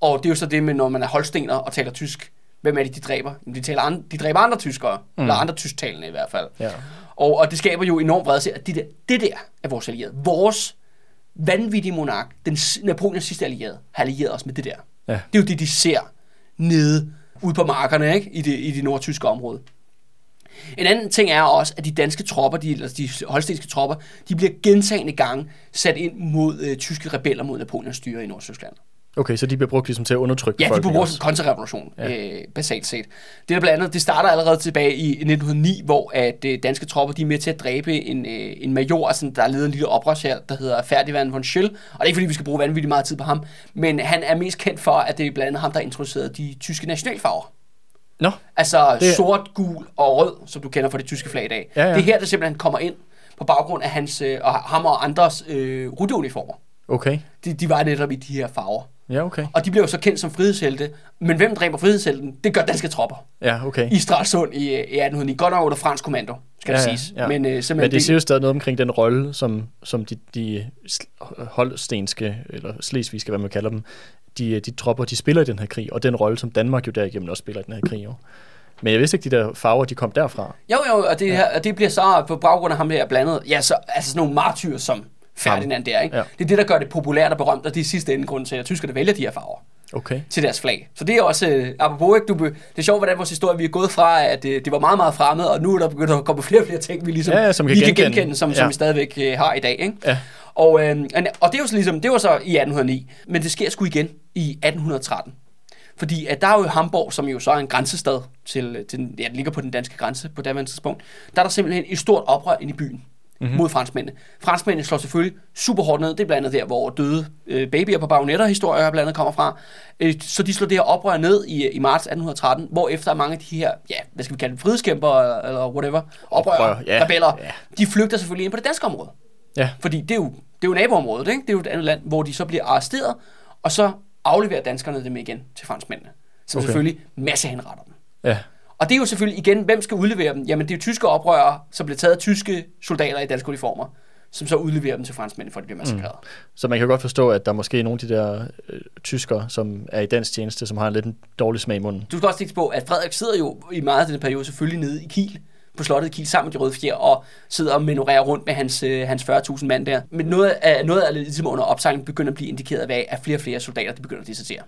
Og det er jo så det med, når man er holstener og taler tysk, hvem er det, de dræber? Jamen, De, taler andre, de dræber andre tyskere, mm. eller andre tysktalende i hvert fald. Ja. Og, og det skaber jo enormt vrede at det der, det der er vores allierede. Vores vanvittige monark, den, Napoleons sidste allierede, har allieret os med det der. Ja. Det er jo det, de ser nede ude på markerne ikke? I, det, i det nordtyske område. En anden ting er også, at de danske tropper, de, eller de holstenske tropper, de bliver gentagende gange sat ind mod øh, tyske rebeller mod Napoleons styre i Nordtyskland. Okay, så de bliver brugt ligesom til at undertrykke Ja, de befolkningen bruger som kontrarevolution, ja. øh, basalt set. Det er blandt andet, det starter allerede tilbage i 1909, hvor at øh, danske tropper de er med til at dræbe en, øh, en major, sådan, der leder en lille oprørshær, der hedder Ferdinand von Schill. Og det er ikke fordi, vi skal bruge vanvittigt meget tid på ham, men han er mest kendt for, at det er blandt andet ham, der introducerede de tyske nationalfarver. Nå, Altså Det- det... sort, gul og rød, som du kender fra det tyske flag i dag. Ja, ja. Det er her, der simpelthen kommer ind på baggrund af hans, øh, og ham og andres øh, ruteuniformer. okay. De, de var netop i de her farver. Ja, okay. Og de blev jo så kendt som frihedshelte. Men hvem dræber frihedshelten? Det gør danske tropper Ja, okay. i Stralsund i, øh, i 1809. Godt nok under fransk kommando, skal ja, det ja, siges. ja. Men, øh, Men det siger jo stadig noget omkring den rolle, som, som de, de holstenske, eller slesvigske, hvad man kalder dem, de, de tropper, de spiller i den her krig, og den rolle, som Danmark jo derigennem også spiller i den her krig. Jo. Men jeg vidste ikke, de der farver, de kom derfra. Jo, jo, og det, ja. her, og det bliver så på baggrund af ham her blandet. Ja, så, altså sådan nogle martyrer som Ferdinand der, ikke? Ja. Det er det, der gør det populært og berømt, og det er sidste ende grund til, at tyskerne vælger de her farver Okay. til deres flag. Så det er også, øh, apropos, ikke, du, be- det er sjovt, hvordan vores historie, vi er gået fra, at øh, det var meget, meget fremmed, og nu er der begyndt at komme flere og flere ting, vi ligesom Ja, ja, som kan vi kan genkende. genkende, som, Ja. som vi stadigvæk øh, har i dag. Ikke? Ja. Og, øh, og det er jo så ligesom, det var så i 1809, men det sker sgu igen i 1813. Fordi at der er jo Hamburg, som jo så er en grænsestad til, til den, ja, den ligger på den danske grænse på daværende tidspunkt, der er der simpelthen et stort oprør ind i byen mm-hmm. mod franskmændene. Franskmændene slår selvfølgelig super hårdt ned. Det er blandt andet der, hvor døde øh, babyer på bagnetter historier blandt andet kommer fra. Øh, så de slår det her oprør ned i, i marts 1813, hvor efter mange af de her, ja, hvad skal vi kalde dem, frihedskæmper eller whatever, oprør, Oprør, ja. rebeller, Ja. de flygter selvfølgelig ind på det danske område. Ja. Fordi det er jo, det er jo naboområdet, ikke? Det er jo et andet land, hvor de så bliver arresteret, og så afleverer danskerne dem igen til franskmændene. Som Okay. selvfølgelig masse henretter dem. Ja. Og det er jo selvfølgelig igen, hvem skal udlevere dem? Jamen det er jo tyske oprørere, som bliver taget af tyske soldater i danske uniformer, som så udleverer dem til franskmændene, for at de bliver massakreret. Mm. Så man kan godt forstå, at der er måske nogle af de der øh, tyskere, som er i dansk tjeneste, som har en lidt dårlig smag i munden. Du skal også tænke på, at Frederik sidder jo i meget af den periode selvfølgelig nede i Kiel, på slottet i Kiel sammen med de røde fjer, og sidder og menorerer rundt med hans, øh, hans 40.000 mand der. Men noget af, noget af ligesom under opsejling begynder at blive indikeret af, at flere og flere soldater de begynder at desertere.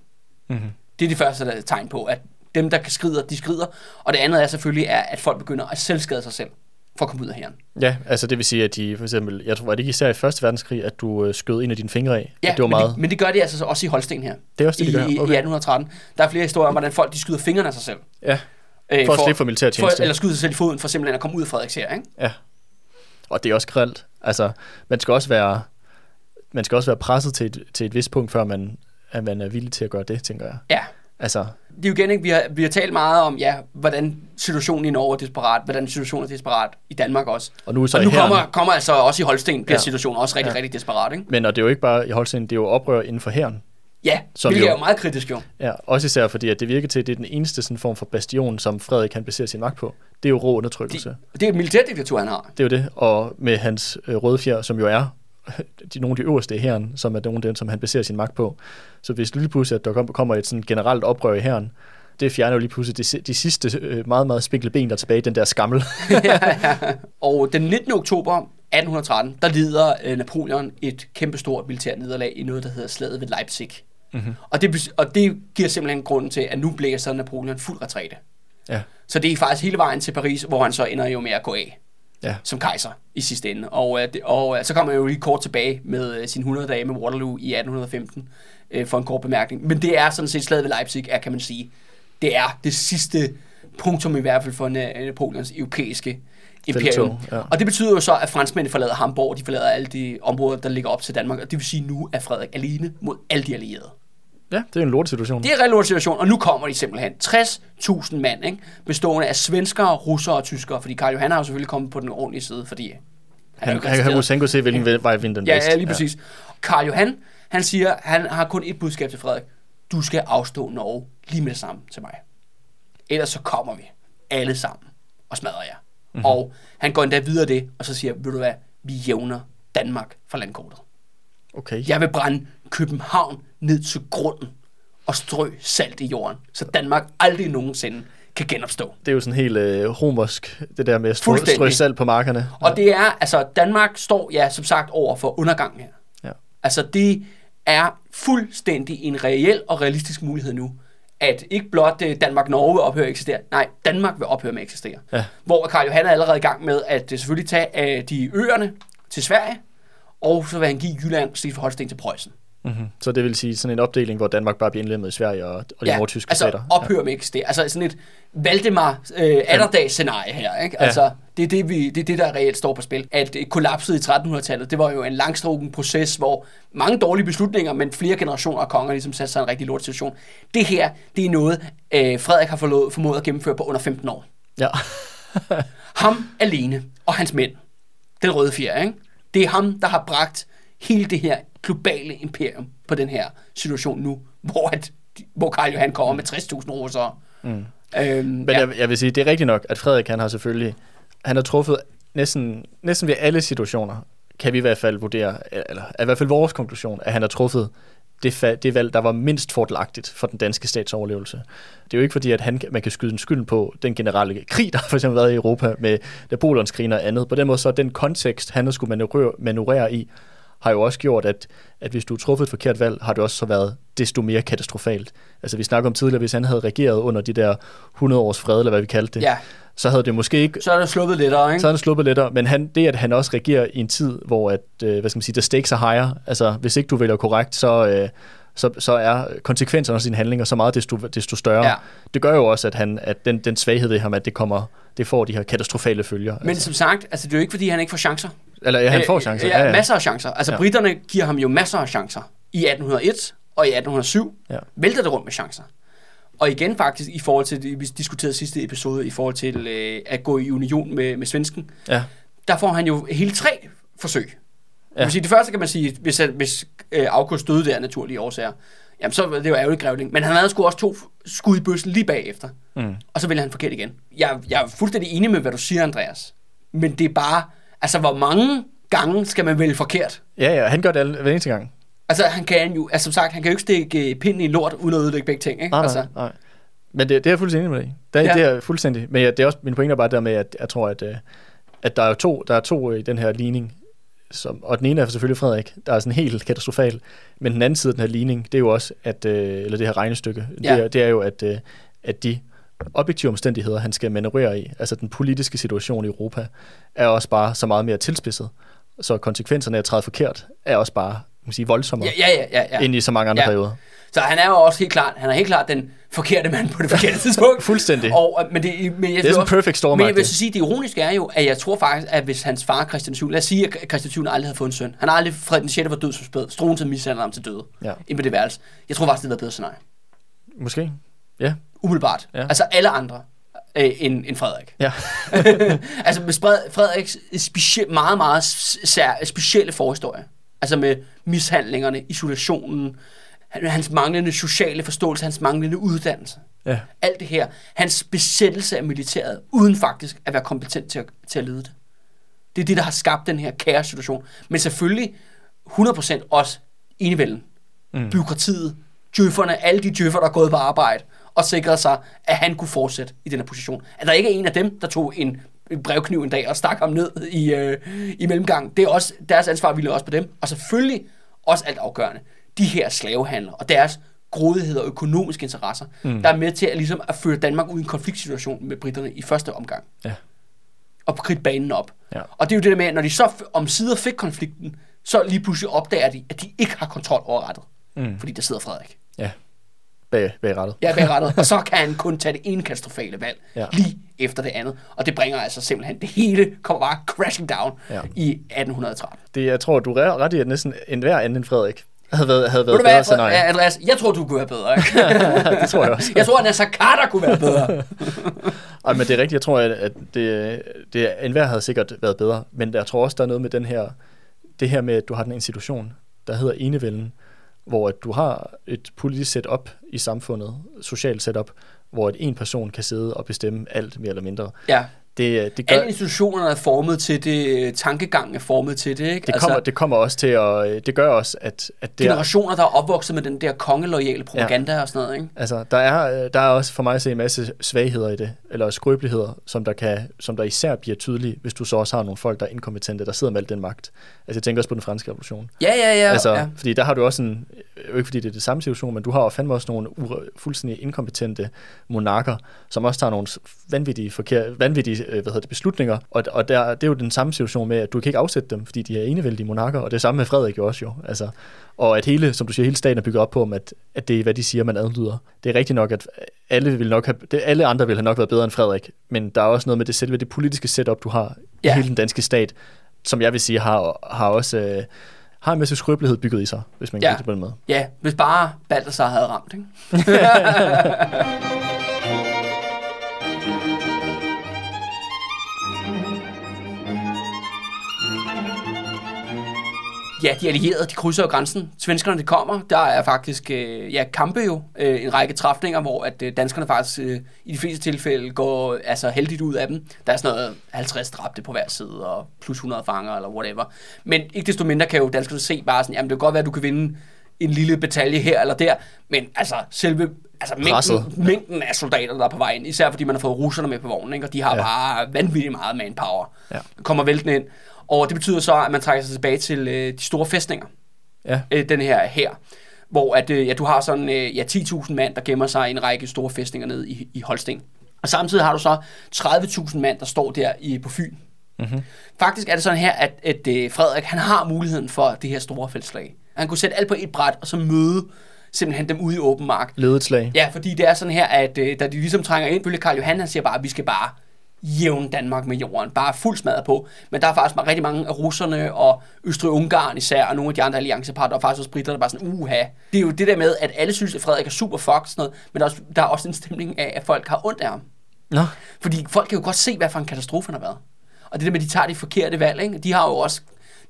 Mm-hmm. Det er det første der er tegn på, at dem, der kan skrider, de skrider. Og det andet er selvfølgelig, er, at folk begynder at selvskade sig selv for at komme ud af herren. Ja, altså det vil sige, at de for eksempel, jeg tror, var det ikke især i Første Verdenskrig, at du øh, skød en af dine fingre af? Ja, at det var men, meget... det, men det gør de altså så også i Holsten her. Det er også det, de I, gør. i, i Okay. 1813. Der er flere historier om, hvordan folk de skyder fingrene af sig selv. Ja, Øh, for at slippe for militærtjeneste. for, eller skyder sig selv i foden for simpelthen at komme ud af Frederiksher, ikke? Ja. Og det er også grelt. Altså, man skal også være, man skal også være presset til et, til et vist punkt, før man, at man er villig til at gøre det, tænker jeg. Ja. Altså, Det er jo igen, ikke? Vi har, vi har talt meget om, ja, hvordan situationen i Norge er desperat, hvordan situationen er desperat i Danmark også. og nu så Og nu kommer, kommer altså også i Holsten, bliver Ja. situationen også rigtig, Ja. rigtig desperat, ikke? Men og det er jo ikke bare i Holsten, det er jo oprør inden for herren. Ja, Som hvilket jo- er jo meget kritisk jo. Ja, også især fordi, at det virker til, at det er den eneste sådan form for bastion, som Frederik kan basere sin magt på. Det er jo rå undertrykkelse. De, det er et militærdiktatur, han har. Det er jo det. Og med hans øh, røde fjer, som jo er (laughs) de, nogle af de øverste i herren, som er nogle af dem, som han baserer sin magt på. Så hvis lige pludselig, at der kom- kommer et sådan generelt oprør i herren, det fjerner jo lige pludselig de, de sidste øh, meget, meget spinkle ben, der er tilbage i den der skammel. (laughs) Og den 19. oktober 1813, der lider øh, Napoleon et kæmpestort militært nederlag i noget, der hedder slaget ved Leipzig. mm-hmm. Og det, og det giver simpelthen grunden til, at nu bliver så Napoleon fuld retræte. Ja. Så det er faktisk hele vejen til Paris, hvor han så ender jo med at gå af Ja. som kejser i sidste ende. Og, øh, det, og øh, så kommer han jo lige kort tilbage med øh, sin 100 dage med Waterloo i 1815 øh, for en kort bemærkning. Men det er sådan set slaget ved Leipzig, er, kan man sige. Det er det sidste punktum i hvert fald for Na- Napoleons europæiske imperium. Ja. Og det betyder jo så, at franskmændene forlader Hamburg, de forlader alle de områder, der ligger op til Danmark, og det vil sige, at nu er Frederik alene mod alle de allierede. Ja, det er en lortesituation. Det er en relevant situation, og nu kommer de simpelthen 60.000 mand, ikke? bestående af svenskere, russere og tyskere, fordi Karl Johan har jo selvfølgelig kommet på den ordentlige side, fordi han, Han, han, han kunne tænke se, hvilken vej vinden den Ja, bedst. ja, lige præcis. Ja. Karl Johan, han siger, han har kun et budskab til Frederik. Du skal afstå Norge lige med det samme til mig. Ellers så kommer vi alle sammen og smadrer jer. Mm-hmm. Og han går endda videre det, og så siger, ved du hvad, vi jævner Danmark fra landkortet. Okay. Jeg vil brænde København ned til grunden og strø salt i jorden, så Danmark aldrig nogensinde kan genopstå. Det er jo sådan helt øh, romersk, det der med at strø, strø salt på markerne. Og det er, altså Danmark står, ja, som sagt, over for undergangen her. Ja. Altså det er fuldstændig en reel og realistisk mulighed nu, at ikke blot øh, Danmark-Norge vil ophøre at eksistere, nej, Danmark vil ophøre med at eksistere. Ja. Hvor Karl Johan er allerede i gang med at øh, selvfølgelig tage øh, de øerne til Sverige, og så vil han give Jylland og Slesvig-Holsten til Preussen. Mm-hmm. Så det vil sige sådan en opdeling, hvor Danmark bare bliver indlemmet i Sverige og, og de ja, nordtyske altså stater. ophør med at eksistere. Altså sådan et Valdemar øh, Atterdags scenarie her, ikke? Altså, Ja. det er det, vi, det er det, der reelt står på spil. At kollapset i 1300-tallet, det var jo en langstrukken proces, hvor mange dårlige beslutninger, men flere generationer af konger ligesom satte sig i en rigtig lort situation. Det her, det er noget, øh, Frederik har forlået, formået at gennemføre på under 15 år. Ja. (laughs) Ham alene og hans mænd, den røde fjer, ikke? det er ham, der har bragt hele det her globale imperium på den her situation nu, hvor, at, hvor Karl Johan kommer med 60.000 russere. Mm. Øhm, Men ja. jeg, jeg vil sige, det er rigtigt nok, at Frederik han har selvfølgelig, han har truffet næsten, næsten ved alle situationer, kan vi i hvert fald vurdere, eller er i hvert fald vores konklusion, at han har truffet det, det valg, der var mindst fordelagtigt for den danske stats overlevelse. Det er jo ikke fordi, at han, man kan skyde en skyld på den generelle krig, der har (laughs) for eksempel været i Europa med Napoleonskrigen og andet. På den måde så er den kontekst, han skulle manøvrere, manøvrere i, har jo også gjort, at, at hvis du har truffet et forkert valg, har det også så været desto mere katastrofalt. Altså vi snakker om tidligere, hvis han havde regeret under de der 100 års fred, eller hvad vi kaldte det, Ja, så havde det måske ikke så er det sluppet lettere, ikke? så er det sluppet lettere, men han, det, at han også regerer i en tid, hvor at, øh, hvad skal man sige, der stakes er higher, altså hvis ikke du vælger korrekt, så, øh, så, så er konsekvenserne af sine handlinger så meget desto, desto større. Ja. Det gør jo også, at, han, at den, den svaghed ved ham, at det kommer, det får de her katastrofale følger. Men altså. som sagt, altså, det er jo ikke, fordi han ikke får chancer. Eller ja, han får chancer. Øh, Ja, masser af chancer. Altså, Ja. ja. britterne giver ham jo masser af chancer. I 1801 og i 1807 Ja. ja. vælter det rundt med chancer. Og igen faktisk, i forhold til det, vi diskuterede sidste episode, i forhold til øh, at gå i union med, med svensken, Ja, der får han jo hele tre forsøg. Ja. Ja. Det, sige, det første kan man sige, hvis, hvis øh, August døde der af naturlige årsager, jamen så det jo ærgerligt grævling. Men han havde sgu også to skud i bøssen lige bagefter. Mm. Og så vælger han forkert igen. Jeg, jeg er fuldstændig enig med, hvad du siger, Andreas. Men det er bare, altså hvor mange gange skal man vælge forkert? ja, ja han gør det alle, hver eneste gang. Altså han kan jo, altså som sagt, han kan jo ikke stikke øh, pinden i lort, uden at ødelægge begge ting, ikke? Nej, altså, nej. Men det, det er jeg fuldstændig enig med dig. Det, ja. Ja. det er jeg fuldstændig. Men jeg, det er også, min pointe er bare der med, at jeg tror, at, øh, at der er to, der er to i den her ligning. Som, og den ene er selvfølgelig Frederik, der er sådan helt katastrofal. Men den anden side af den her ligning, det er jo også, at, øh, eller det her regnestykke, Ja. det, er, det er jo, at, øh, at de objektive omstændigheder, han skal manøvrere i, altså den politiske situation i Europa, er også bare så meget mere tilspidset. Så konsekvenserne af at træde forkert er også bare man sige, voldsommere ja, ja, ja, ja, end i så mange andre Ja. perioder. Så han er jo også helt klart, han er helt klart den forkerte mand på det forkerte (laughs) tidspunkt. Fuldstændig. Og, øh, men det, men jeg Det er sådan perfect storm. Men jeg vil så sige, det ironiske er jo, at jeg tror faktisk, at hvis hans far Christian 7, lad os sige, at Christian 7 aldrig havde fået en søn. Han har aldrig, Frederik den 6. var død som spæd. Struen til mishandler ham til døde. Ja. Ind på det værelse. Jeg tror faktisk, det havde været bedre scenarie. Måske. Ja. Umiddelbart. Ja. Altså alle andre øh, end, end Frederik. Ja. (laughs) altså med Frederiks specie- meget, meget sær- specielle forhistorie. Altså med mishandlingerne, isolationen, han- hans manglende sociale forståelse, hans manglende uddannelse. Ja. Alt det her. Hans besættelse af militæret, uden faktisk at være kompetent til at, til at lede det. Det er det, der har skabt den her kaos-situation. Men selvfølgelig 100% også enevælden. Mm. Byråkratiet, djøfferne, alle de djøffer, der er gået på arbejde, og sikrede sig, at han kunne fortsætte i den her position. At der ikke er en af dem, der tog en brevkniv en dag og stak ham ned i, øh, i mellemgang. Det er også, deres ansvar hviler også på dem. Og selvfølgelig også alt afgørende, de her slavehandler og deres grådighed og økonomiske interesser, mm. der er med til at, ligesom, at føre Danmark ud i en konfliktsituation med britterne i første omgang. Ja. Og kridte banen op. Ja. Og det er jo det der med, at når de så om sider fik konflikten, så lige pludselig opdager de, at de ikke har kontrol over rettet. Mm. Fordi der sidder Frederik. Ja. Bag, bag rettet. Ja, bag rettet. og så kan han kun tage det ene katastrofale valg, Ja. lige efter det andet. Og det bringer altså simpelthen, det hele kommer bare crashing down Ja. i 1813. Det, jeg tror, du er ret i, at næsten enhver anden end Frederik havde været, havde været bedre hvad, scenarie. Andreas? Jeg tror, du kunne være bedre. Ikke? (laughs) det tror jeg også. jeg tror, at Nasser Carter kunne være bedre. (laughs) Ej, men det er rigtigt. Jeg tror, at, at det, det, enhver havde sikkert været bedre. Men jeg tror også, der er noget med den her, det her med, at du har den institution, der hedder enevælden, hvor at du har et politisk setup i samfundet, socialt setup, hvor at en person kan sidde og bestemme alt mere eller mindre. Ja. Det, det gør, Alle institutionerne er formet til det, tankegangen er formet til det. Ikke? det kommer, det kommer også til at, det gør også, at, at det er, generationer, der er opvokset med den der kongeloyale propaganda ja. og sådan noget. Ikke? Altså, der er, øh, der er også for mig at se en masse svagheder i det, eller skrøbeligheder, som der, kan, som der især bliver tydelige, hvis du så også har nogle folk, der er inkompetente, der sidder med al den magt. Altså, jeg tænker også på den franske revolution. Ja, ja, ja. altså, ja. fordi der har du også en, ikke fordi det er det samme situation, men du har jo fandme også nogle ure, fuldstændig inkompetente monarker, som også tager nogle vanvittige, forkert, vanvittige øh, hvad hedder det, beslutninger, og, og der, det er jo den samme situation med, at du kan ikke afsætte dem, fordi de er enevældige monarker, og det samme med Frederik jo også jo. Altså, og at hele, som du siger, hele staten er bygget op på, at, at det er, hvad de siger, man adlyder. Det er rigtigt nok, at alle, vil nok have, det, alle andre vil have nok været bedre end Frederik, men der er også noget med det selve det politiske setup, du har ja. I hele den danske stat, som jeg vil sige, har, har også øh, har en masse skrøbelighed bygget i sig, hvis man Ja. kan det på den måde. ja, hvis bare Balthasar havde ramt. Ikke? (laughs) Ja, de allierede, de krydser jo grænsen. Svenskerne, de kommer. Der er faktisk øh, ja, kampe jo. Øh, en række træfninger, hvor at, øh, danskerne faktisk øh, i de fleste tilfælde går altså, heldigt ud af dem. Der er sådan noget 50 dræbte på hver side, og plus 100 fanger, eller whatever. Men ikke desto mindre kan jo danskerne se bare sådan, jamen det kan godt være, at du kan vinde en lille batalje her eller der, men altså selve altså Presset. mængden, mængden af soldater, der er på vej ind, især fordi man har fået russerne med på vognen, ikke? og de har ja. bare vanvittigt meget manpower. Ja. Kommer væltende ind, og det betyder så, at man trækker sig tilbage til øh, de store fæstninger, Ja, øh, den her her, hvor at, øh, ja, du har sådan øh, ja, 10.000 mand, der gemmer sig i en række store fæstninger nede i, i Holsten. Og samtidig har du så 30.000 mand, der står der i, på Fyn. Mhm. Faktisk er det sådan her, at, at øh, Frederik han har muligheden for det her store feltslag. Han kunne sætte alt på et bræt, og så møde simpelthen dem ude i åben mark. ledet slag. Ja, fordi det er sådan her, at øh, da de ligesom trænger ind, følge Karl Johan, han siger bare, at vi skal bare jævne Danmark med jorden. Bare fuld smadret på. Men der er faktisk rigtig mange af russerne og Østrig-Ungarn især, og nogle af de andre allianceparter, og faktisk også britter, der bare sådan, uha. Det er jo det der med, at alle synes, at Frederik er super fuck, sådan noget, men der er, også, der er også en stemning af, at folk har ondt af ham. Nå, Fordi folk kan jo godt se, hvad for en katastrofe han har været. Og det der med, at de tager de forkerte valg, ikke? de har jo også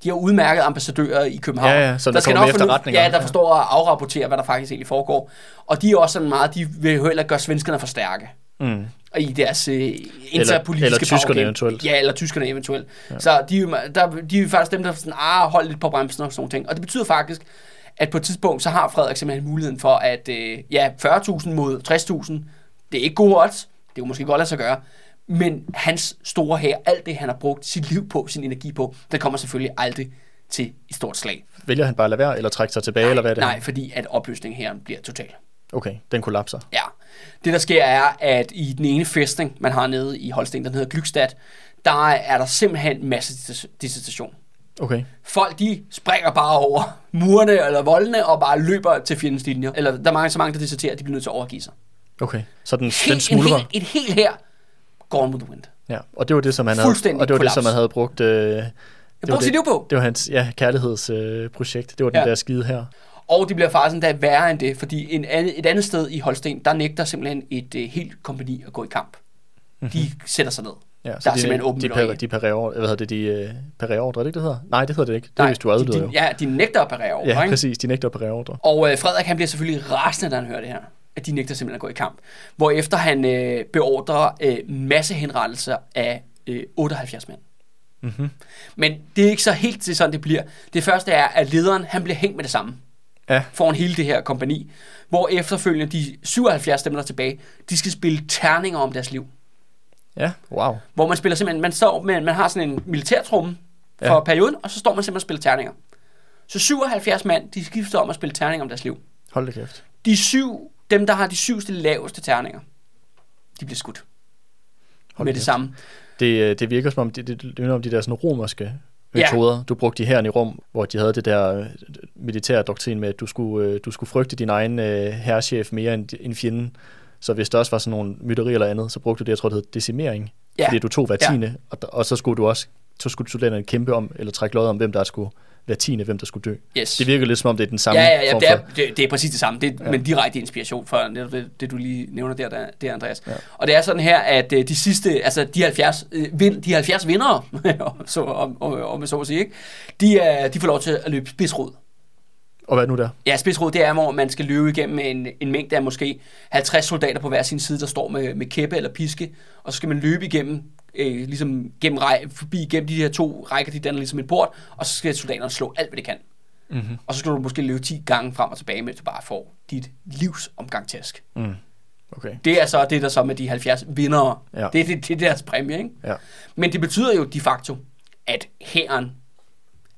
de har udmærket ambassadører i København. Ja, ja, så der skal kommer nok efterretninger. Ja, der forstår at afrapportere, hvad der faktisk egentlig foregår. Og de er også sådan meget, de vil jo heller gøre svenskerne for stærke. mm. Og i deres øh, interpolitiske eller tyskerne powergame. eventuelt. Ja, eller tyskerne eventuelt. Ja. Så de, er der, de er faktisk dem, der er sådan, ah, hold lidt på bremsen og sådan nogle ting. Og det betyder faktisk, at på et tidspunkt, så har Frederik simpelthen muligheden for, at øh, ja, 40.000 mod 60.000, det er ikke gode odds, det kunne måske godt lade sig gøre, men hans store her, alt det, han har brugt sit liv på, sin energi på, det kommer selvfølgelig aldrig til et stort slag. Vælger han bare at lade være, eller trække sig tilbage, eller hvad er det? Nej, fordi at opløsningen her bliver total. Okay, den kollapser. Ja. Det, der sker, er, at i den ene fæstning, man har nede i Holsten, den hedder Glykstad, der er der simpelthen masse dissertation. Okay, Folk, de springer bare over murene eller voldene og bare løber til fjendens linjer. Eller der er mange, så mange, der disserterer, at de bliver nødt til at overgive sig. okay. Så den, den Helt, en smuldrer. hel, et helt her gone with the wind. Ja, og det var det, som han havde, Fuldstændig og det var det, som han havde brugt... Øh, det, var på. det var hans ja, kærlighedsprojekt. Øh, projekt. det var den Ja. der skide her. Og det bliver faktisk endda værre end det, fordi en anden, et andet sted i Holsten, der nægter simpelthen et uh, helt kompani at gå i kamp. De sætter sig ned. Ja, Der er de, simpelthen åbent de, per, de pareordre, hvad hedder det, de øh, pareordre, er det ikke, det hedder? Nej, det hedder det ikke. Det er, Nej, hvis du adlyder de, jo. Ja, de nægter at parere over, Ja, ikke? præcis, de nægter at pareordre. Og øh, Frederik han bliver selvfølgelig rasende, da han hører det her. At de nægter simpelthen at gå i kamp. Hvor efter han øh, beordrer øh, masse henrettelser af øh, 78 mænd. Mhm. Men det er ikke så helt til sådan, det bliver. Det første er, at lederen han bliver hængt med det samme. Ja, Foran hele det her kompani. Hvor efterfølgende de 77 stemmer der er tilbage, de skal spille terninger om deres liv. ja, wow. Hvor man spiller simpelthen, man, står med, man har sådan en militærtrumme for Ja. perioden, og så står man simpelthen og spiller terninger. Så 77 mand, de skifter om at spille terninger om deres liv. Hold da kæft. De syv, dem der har de syvste laveste terninger, de bliver skudt. Hold med det kæft. samme. Det, øh, det virker som om, det, det, det minder om de der sådan romerske Ja. metoder, du brugte i herren i Rom, hvor de havde det der øh, militære doktrin med, at du skulle, øh, du skulle frygte din egen øh, herrechef mere end, end fjenden. Så hvis der også var sådan nogle mytteri eller andet, så brugte du det, jeg tror, det hed decimering. Ja. Fordi du tog hver Ja. tiende, og, og så skulle du også så skulle soldaterne kæmpe om, eller trække lod om, hvem der skulle hver tiende, hvem der skulle dø. Yes. Det virker lidt som om, det er den samme Ja, ja, ja, form det er, for... det, det er præcis det samme. Det Ja. men direkte inspiration for netop det, det, du lige nævner der, der, der Andreas. Ja. Og det er sådan her, at øh, de sidste, altså de 70, øh, vind, de 70 vindere, (laughs) så, om, om, om så at sige, ikke? De, er, de får lov til at løbe spidsrod. Og hvad nu der? Ja, spidsrod, det er, hvor man skal løbe igennem en, en mængde af måske 50 soldater på hver sin side, der står med, med kæppe eller piske, og så skal man løbe igennem, øh, ligesom gennem forbi igennem de her to rækker, de danner ligesom en port, og så skal soldaterne slå alt, hvad de kan. Mm-hmm. Og så skal du måske løbe 10 gange frem og tilbage, mens du bare får dit livs omgang tæsk. Mm. Okay. Det er så det, der så med de 70 vindere. Ja. Det, er det, det er deres præmie, ikke? Ja. Men det betyder jo de facto, at hæren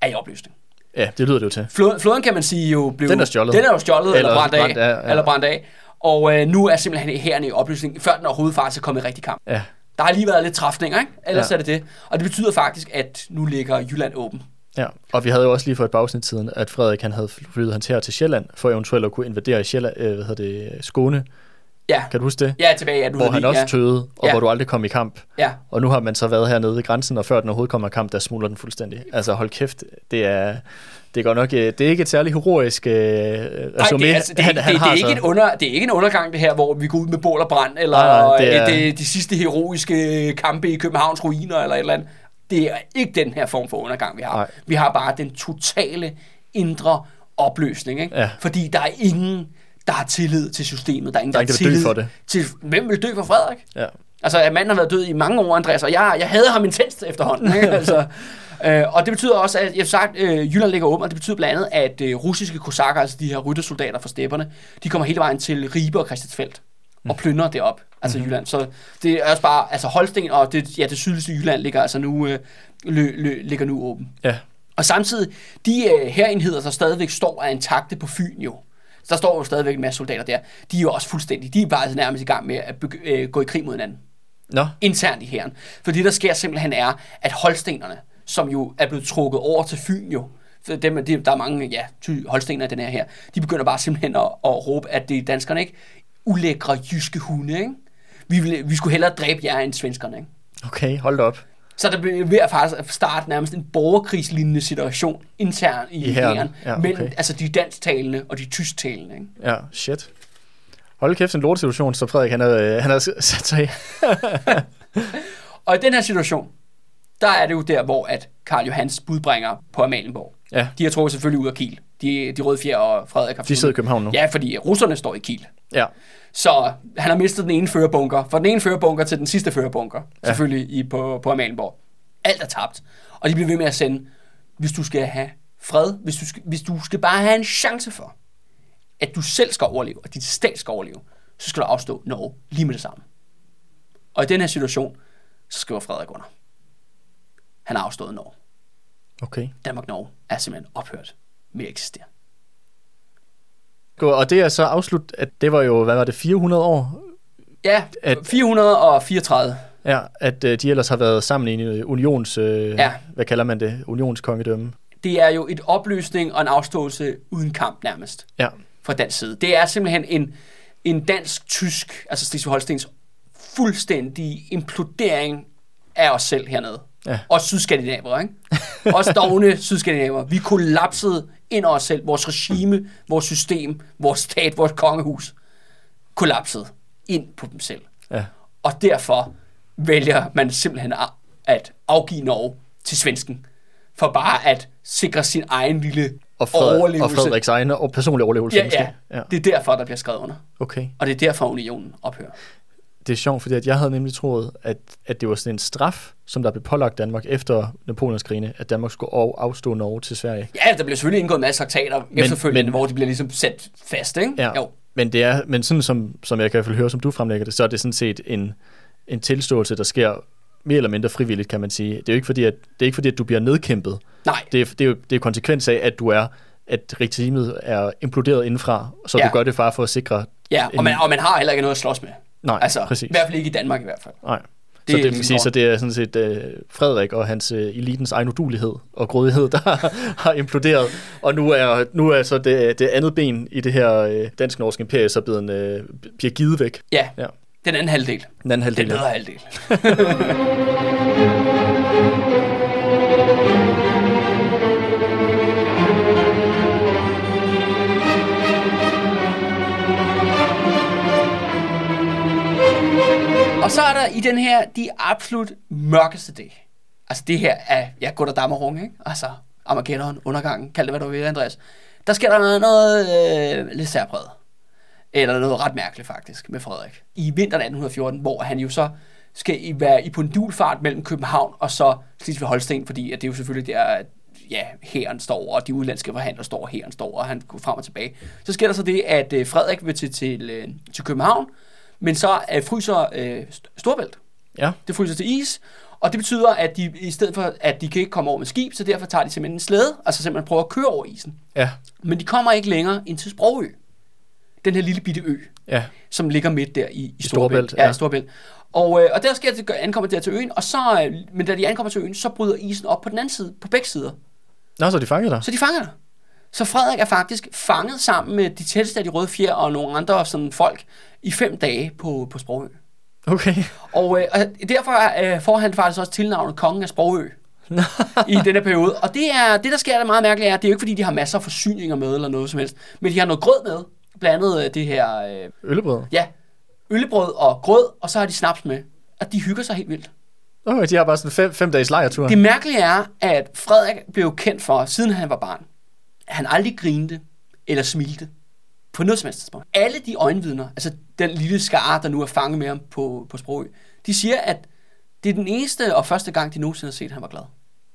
er i opløsning. ja, det lyder det jo til. Flåden kan man sige jo blev... Den er stjålet. Den er jo stjålet eller, Eller eller brændt af. brændt af, ja. Eller brændt af. Og øh, nu er simpelthen hæren i opløsning, før den overhovedet faktisk er kommet i rigtig kamp. Ja, Der har lige været lidt træfninger, ikke? Ellers Ja. er det det. Og det betyder faktisk, at nu ligger Jylland åben. Ja, og vi havde jo også lige for et par afsnit siden, at Frederik han havde flyttet hans her til Sjælland, for eventuelt at kunne invadere Sjælland, øh, hvad hedder det, Skåne. Ja, Kan du huske det? ja tilbage i 1809. Hvor han også ja. tøede, og Ja. hvor du aldrig kom i kamp. Ja, Og nu har man så været hernede ved grænsen, og før den overhovedet kommer i kamp, der smuldrer den fuldstændig. Altså hold kæft, det er, det er godt nok, øh, det er ikke et særligt heroisk øh, det, er, altså, det, han, det, han det, har det, er ikke så- en under, det er ikke en undergang, det her, hvor vi går ud med bål og brand, eller Nej, det det er- det, de sidste heroiske kampe i Københavns ruiner, eller et eller andet. Det er ikke den her form for undergang, vi har. Nej. Vi har bare den totale indre opløsning, ikke? Ja. Fordi der er ingen, der har tillid til systemet. Der er ingen, Der er ingen, der tillid for det. Til, hvem vil dø for Frederik? Ja. Altså, at manden har været død i mange år, Andreas, og jeg, jeg havde ham intenst efterhånden. Ikke? (laughs) altså, Øh, og det betyder også, at jeg har sagt, øh, Jylland ligger åben, og det betyder blandt andet, at øh, russiske kosakker, altså de her ryttersoldater fra stepperne, de kommer hele vejen til Ribe og Christiansfeldt og plyndrer det op, altså mm-hmm. Jylland. Så det er også bare, altså Holsten og det, ja, det sydligste Jylland ligger altså nu, øh, lø, lø, ligger nu åben. Ja. Og samtidig, de øh, herenheder, der stadigvæk står, er intakte på Fyn jo. Der står jo stadigvæk en masse soldater der. De er jo også fuldstændig, de er bare nærmest i gang med at øh, gå i krig mod hinanden Nå, internt i hæren. For det, der sker simpelthen er, at holstenerne, som jo er blevet trukket over til Fyn jo, for dem, de, der er mange ja, ty- holstener i den her her, de begynder bare simpelthen at, at råbe, at det er danskerne, ikke? Ulækre jyske hunde, ikke? Vi, vil, vi skulle hellere dræbe jer end svenskerne, ikke? okay, hold op. Så der bliver ved at faktisk starte nærmest en borgerkrigslignende situation internt i, I hæren. Ja, mellem okay. altså de dansktalende og de tysktalende, ikke? Ja, shit. Hold kæft, en lortesituation, så Frederik, han har, øh, han har sat sig i. (laughs) Og i den her situation, der er det jo der, hvor at Karl Johans budbringer på Amalienborg. Ja, De har trukket selvfølgelig ud af Kiel. De, de røde fjer og Frederik har de sidder i København nu. Ja, fordi russerne står i Kiel. Ja, Så han har mistet den ene førerbunker, fra den ene førerbunker til den sidste førerbunker, ja. selvfølgelig i, på, på Amalienborg. Alt er tabt. Og de bliver ved med at sende, hvis du skal have fred, hvis du skal, hvis du skal bare have en chance for, at du selv skal overleve, og dit stat skal overleve, så skal du afstå Norge lige med det samme. Og i den her situation, så skriver Frederik under. Han har afstået Norge. okay. Danmark-Norge er simpelthen ophørt med at eksistere. Og det er så afslut, at det var jo, hvad var det, 400 år, Ja, At- 434. ja, at øh, de ellers har været sammen i en øh, unions, øh, Ja. hvad kalder man det, unionskongedømme. Det er jo et opløsning og en afståelse uden kamp nærmest Ja, fra dansk side. Det er simpelthen en, en dansk-tysk, altså Slesvig-Holstens fuldstændig implodering af os selv hernede. Ja. Os sydskandinaver, ikke? Os dogne (laughs) sydskandinaver. Vi kollapsede ind over os selv. Vores regime, vores system, vores stat, vores kongehus kollapsede ind på dem selv. ja, Og derfor vælger man simpelthen at afgive Norge til svensken. For bare at sikre sin egen lille og, Frederik, og. Frederiks egen og personlige overlevelse. Ja, ja, ja. det er derfor, der bliver skrevet under. Okay. Og det er derfor, unionen ophører. Det er sjovt, fordi at jeg havde nemlig troet, at, at det var sådan en straf, som der blev pålagt Danmark efter Napoleonskrigene, at Danmark skulle af- afstå Norge til Sverige. Ja, der bliver selvfølgelig indgået en masse traktater men, efterfølgende, men- hvor de bliver ligesom sat fast, ikke? Ja. Jo. Men, det er, men sådan som, som jeg kan i hvert fald høre, som du fremlægger det, så er det sådan set en, en tilståelse, der sker mere eller mindre frivilligt, kan man sige. Det er jo ikke fordi, at, det er ikke fordi, at du bliver nedkæmpet. Nej, Det er, det er jo det er konsekvens af, at du er at regimet er imploderet indenfra, så Ja. du gør det bare for at sikre... ja, og man, og man har heller ikke noget at slås med. Nej, Altså, præcis. i hvert fald ikke i Danmark i hvert fald. Nej. Det så det, man sige, så det er sådan set uh, Frederik og hans uh, elitens egen udulighed og grådighed, der (laughs) har imploderet. Og nu er, nu er så det, det andet ben i det her uh, dansk-norske imperie så blevet, uh, bliver givet væk. Ja, Ja. Den anden halvdel. Den anden Den halvdel. bedre (laughs) halvdel. Og så er der i den her, de absolut mørkeste dag. Altså det her er, ja, og dammerung, ikke? Altså Armageddon, undergangen, kald det hvad du vil, Andreas. Der sker der noget, noget øh, lidt særpræget. Eller noget ret mærkeligt faktisk med Frederik. I vinteren 1814, hvor han jo så skal i- være i pendulfart mellem København og så Slesvig Holsten, fordi at det er jo selvfølgelig der, at ja, hæren står, og de udlandske forhandlere står, og hæren står, og han går frem og tilbage. Så sker der så det, at øh, Frederik vil til, til, øh, til København, men så øh, fryser øh, St- Storbælt. Ja, Det fryser til is, og det betyder, at de i stedet for, at de kan ikke komme over med skib, så derfor tager de simpelthen en slæde, altså simpelthen prøver at køre over isen. ja, Men de kommer ikke længere ind til Sprogø. Den her lille bitte ø, ja. som ligger midt der i, i Storebælt, Ja, ja. i Storebælt. Og, øh, og der sker det, ankommer der til øen, og så, øh, men da de ankommer til øen, så bryder isen op på den anden side, på begge sider. Nå, så de fanget dig. Så de fanger dig. Så Frederik er faktisk fanget sammen med de tætteste af de røde fjer og nogle andre sådan folk i fem dage på, på Sprogø. Okay. Og, øh, og derfor øh, får han faktisk også tilnavnet Kongen af Sprogø i denne periode. Og det, er, det, der sker, der er meget mærkeligt, er, at det er jo ikke, fordi de har masser af forsyninger med eller noget som helst, men de har noget grød med. Blandt andet øh, det her, øh, Øllebrød. ja, øllebrød og grød, og så har de snaps med. Og de hygger sig helt vildt. Okay, de har bare sådan fem, fem dages lejretur. Det mærkelige er, at Frederik blev kendt for, siden han var barn, at han aldrig grinte eller smilte på noget som helst tidspunkt. Alle de øjenvidner, altså den lille skare, der nu er fanget med ham på, på Sprogø, de siger, at det er den eneste og første gang, de nogensinde har set, at han var glad.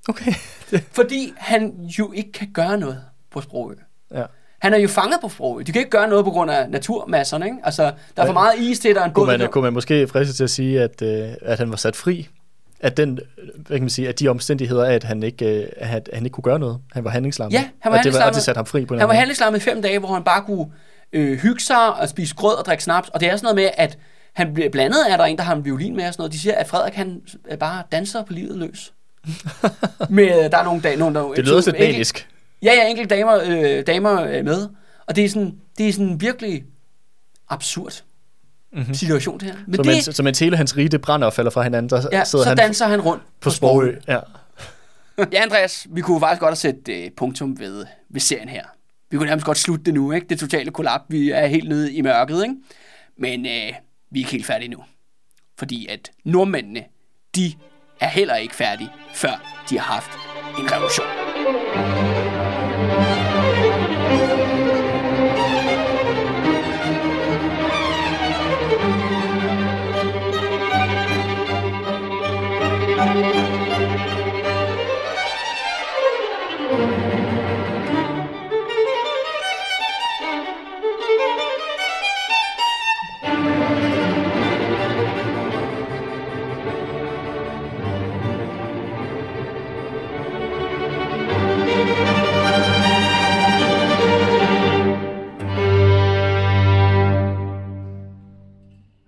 Okay. (laughs) Fordi han jo ikke kan gøre noget på Sprogø. ja. Han er jo fanget på Sprogø. De kan ikke gøre noget på grund af naturmasserne, ikke? Altså, der er for meget is til, der er en. Kunne man, der- kunne man måske friste til at sige, at, øh, at han var sat fri? At, den, hvad kan man sige, at de omstændigheder at han ikke, øh, at han ikke kunne gøre noget. Han var handlingslammet. Ja, han var og det, var, og det satte ham fri på en Han var handlingslammet i fem dage, hvor han bare kunne øh, hygge sig og spise grød og drikke snaps. Og det er sådan noget med, at han bliver blandet er der en, der har en violin med og sådan noget. De siger, at Frederik han øh, bare danser på livet løs. (laughs) med, der er nogle dage, nogle, der. Det lyder lidt manisk. Ja, ja, enkelte damer, øh, damer øh, med. Og det er sådan, det er sådan virkelig absurd mm-hmm. situation, det her. Men Så, det, mens, så mens hele hans rige brænder og falder fra hinanden, så ja, sidder så han danser han rundt på Sprogø. Ja. Ja, Andreas, vi kunne faktisk godt have sat øh, punktum ved, ved serien her. Vi kunne nærmest godt slutte det nu, ikke? Det totale kollaps. Vi er helt nede i mørket, ikke? Men øh, vi er ikke helt færdige nu. Fordi at nordmændene, de er heller ikke færdige, før de har haft en revolution.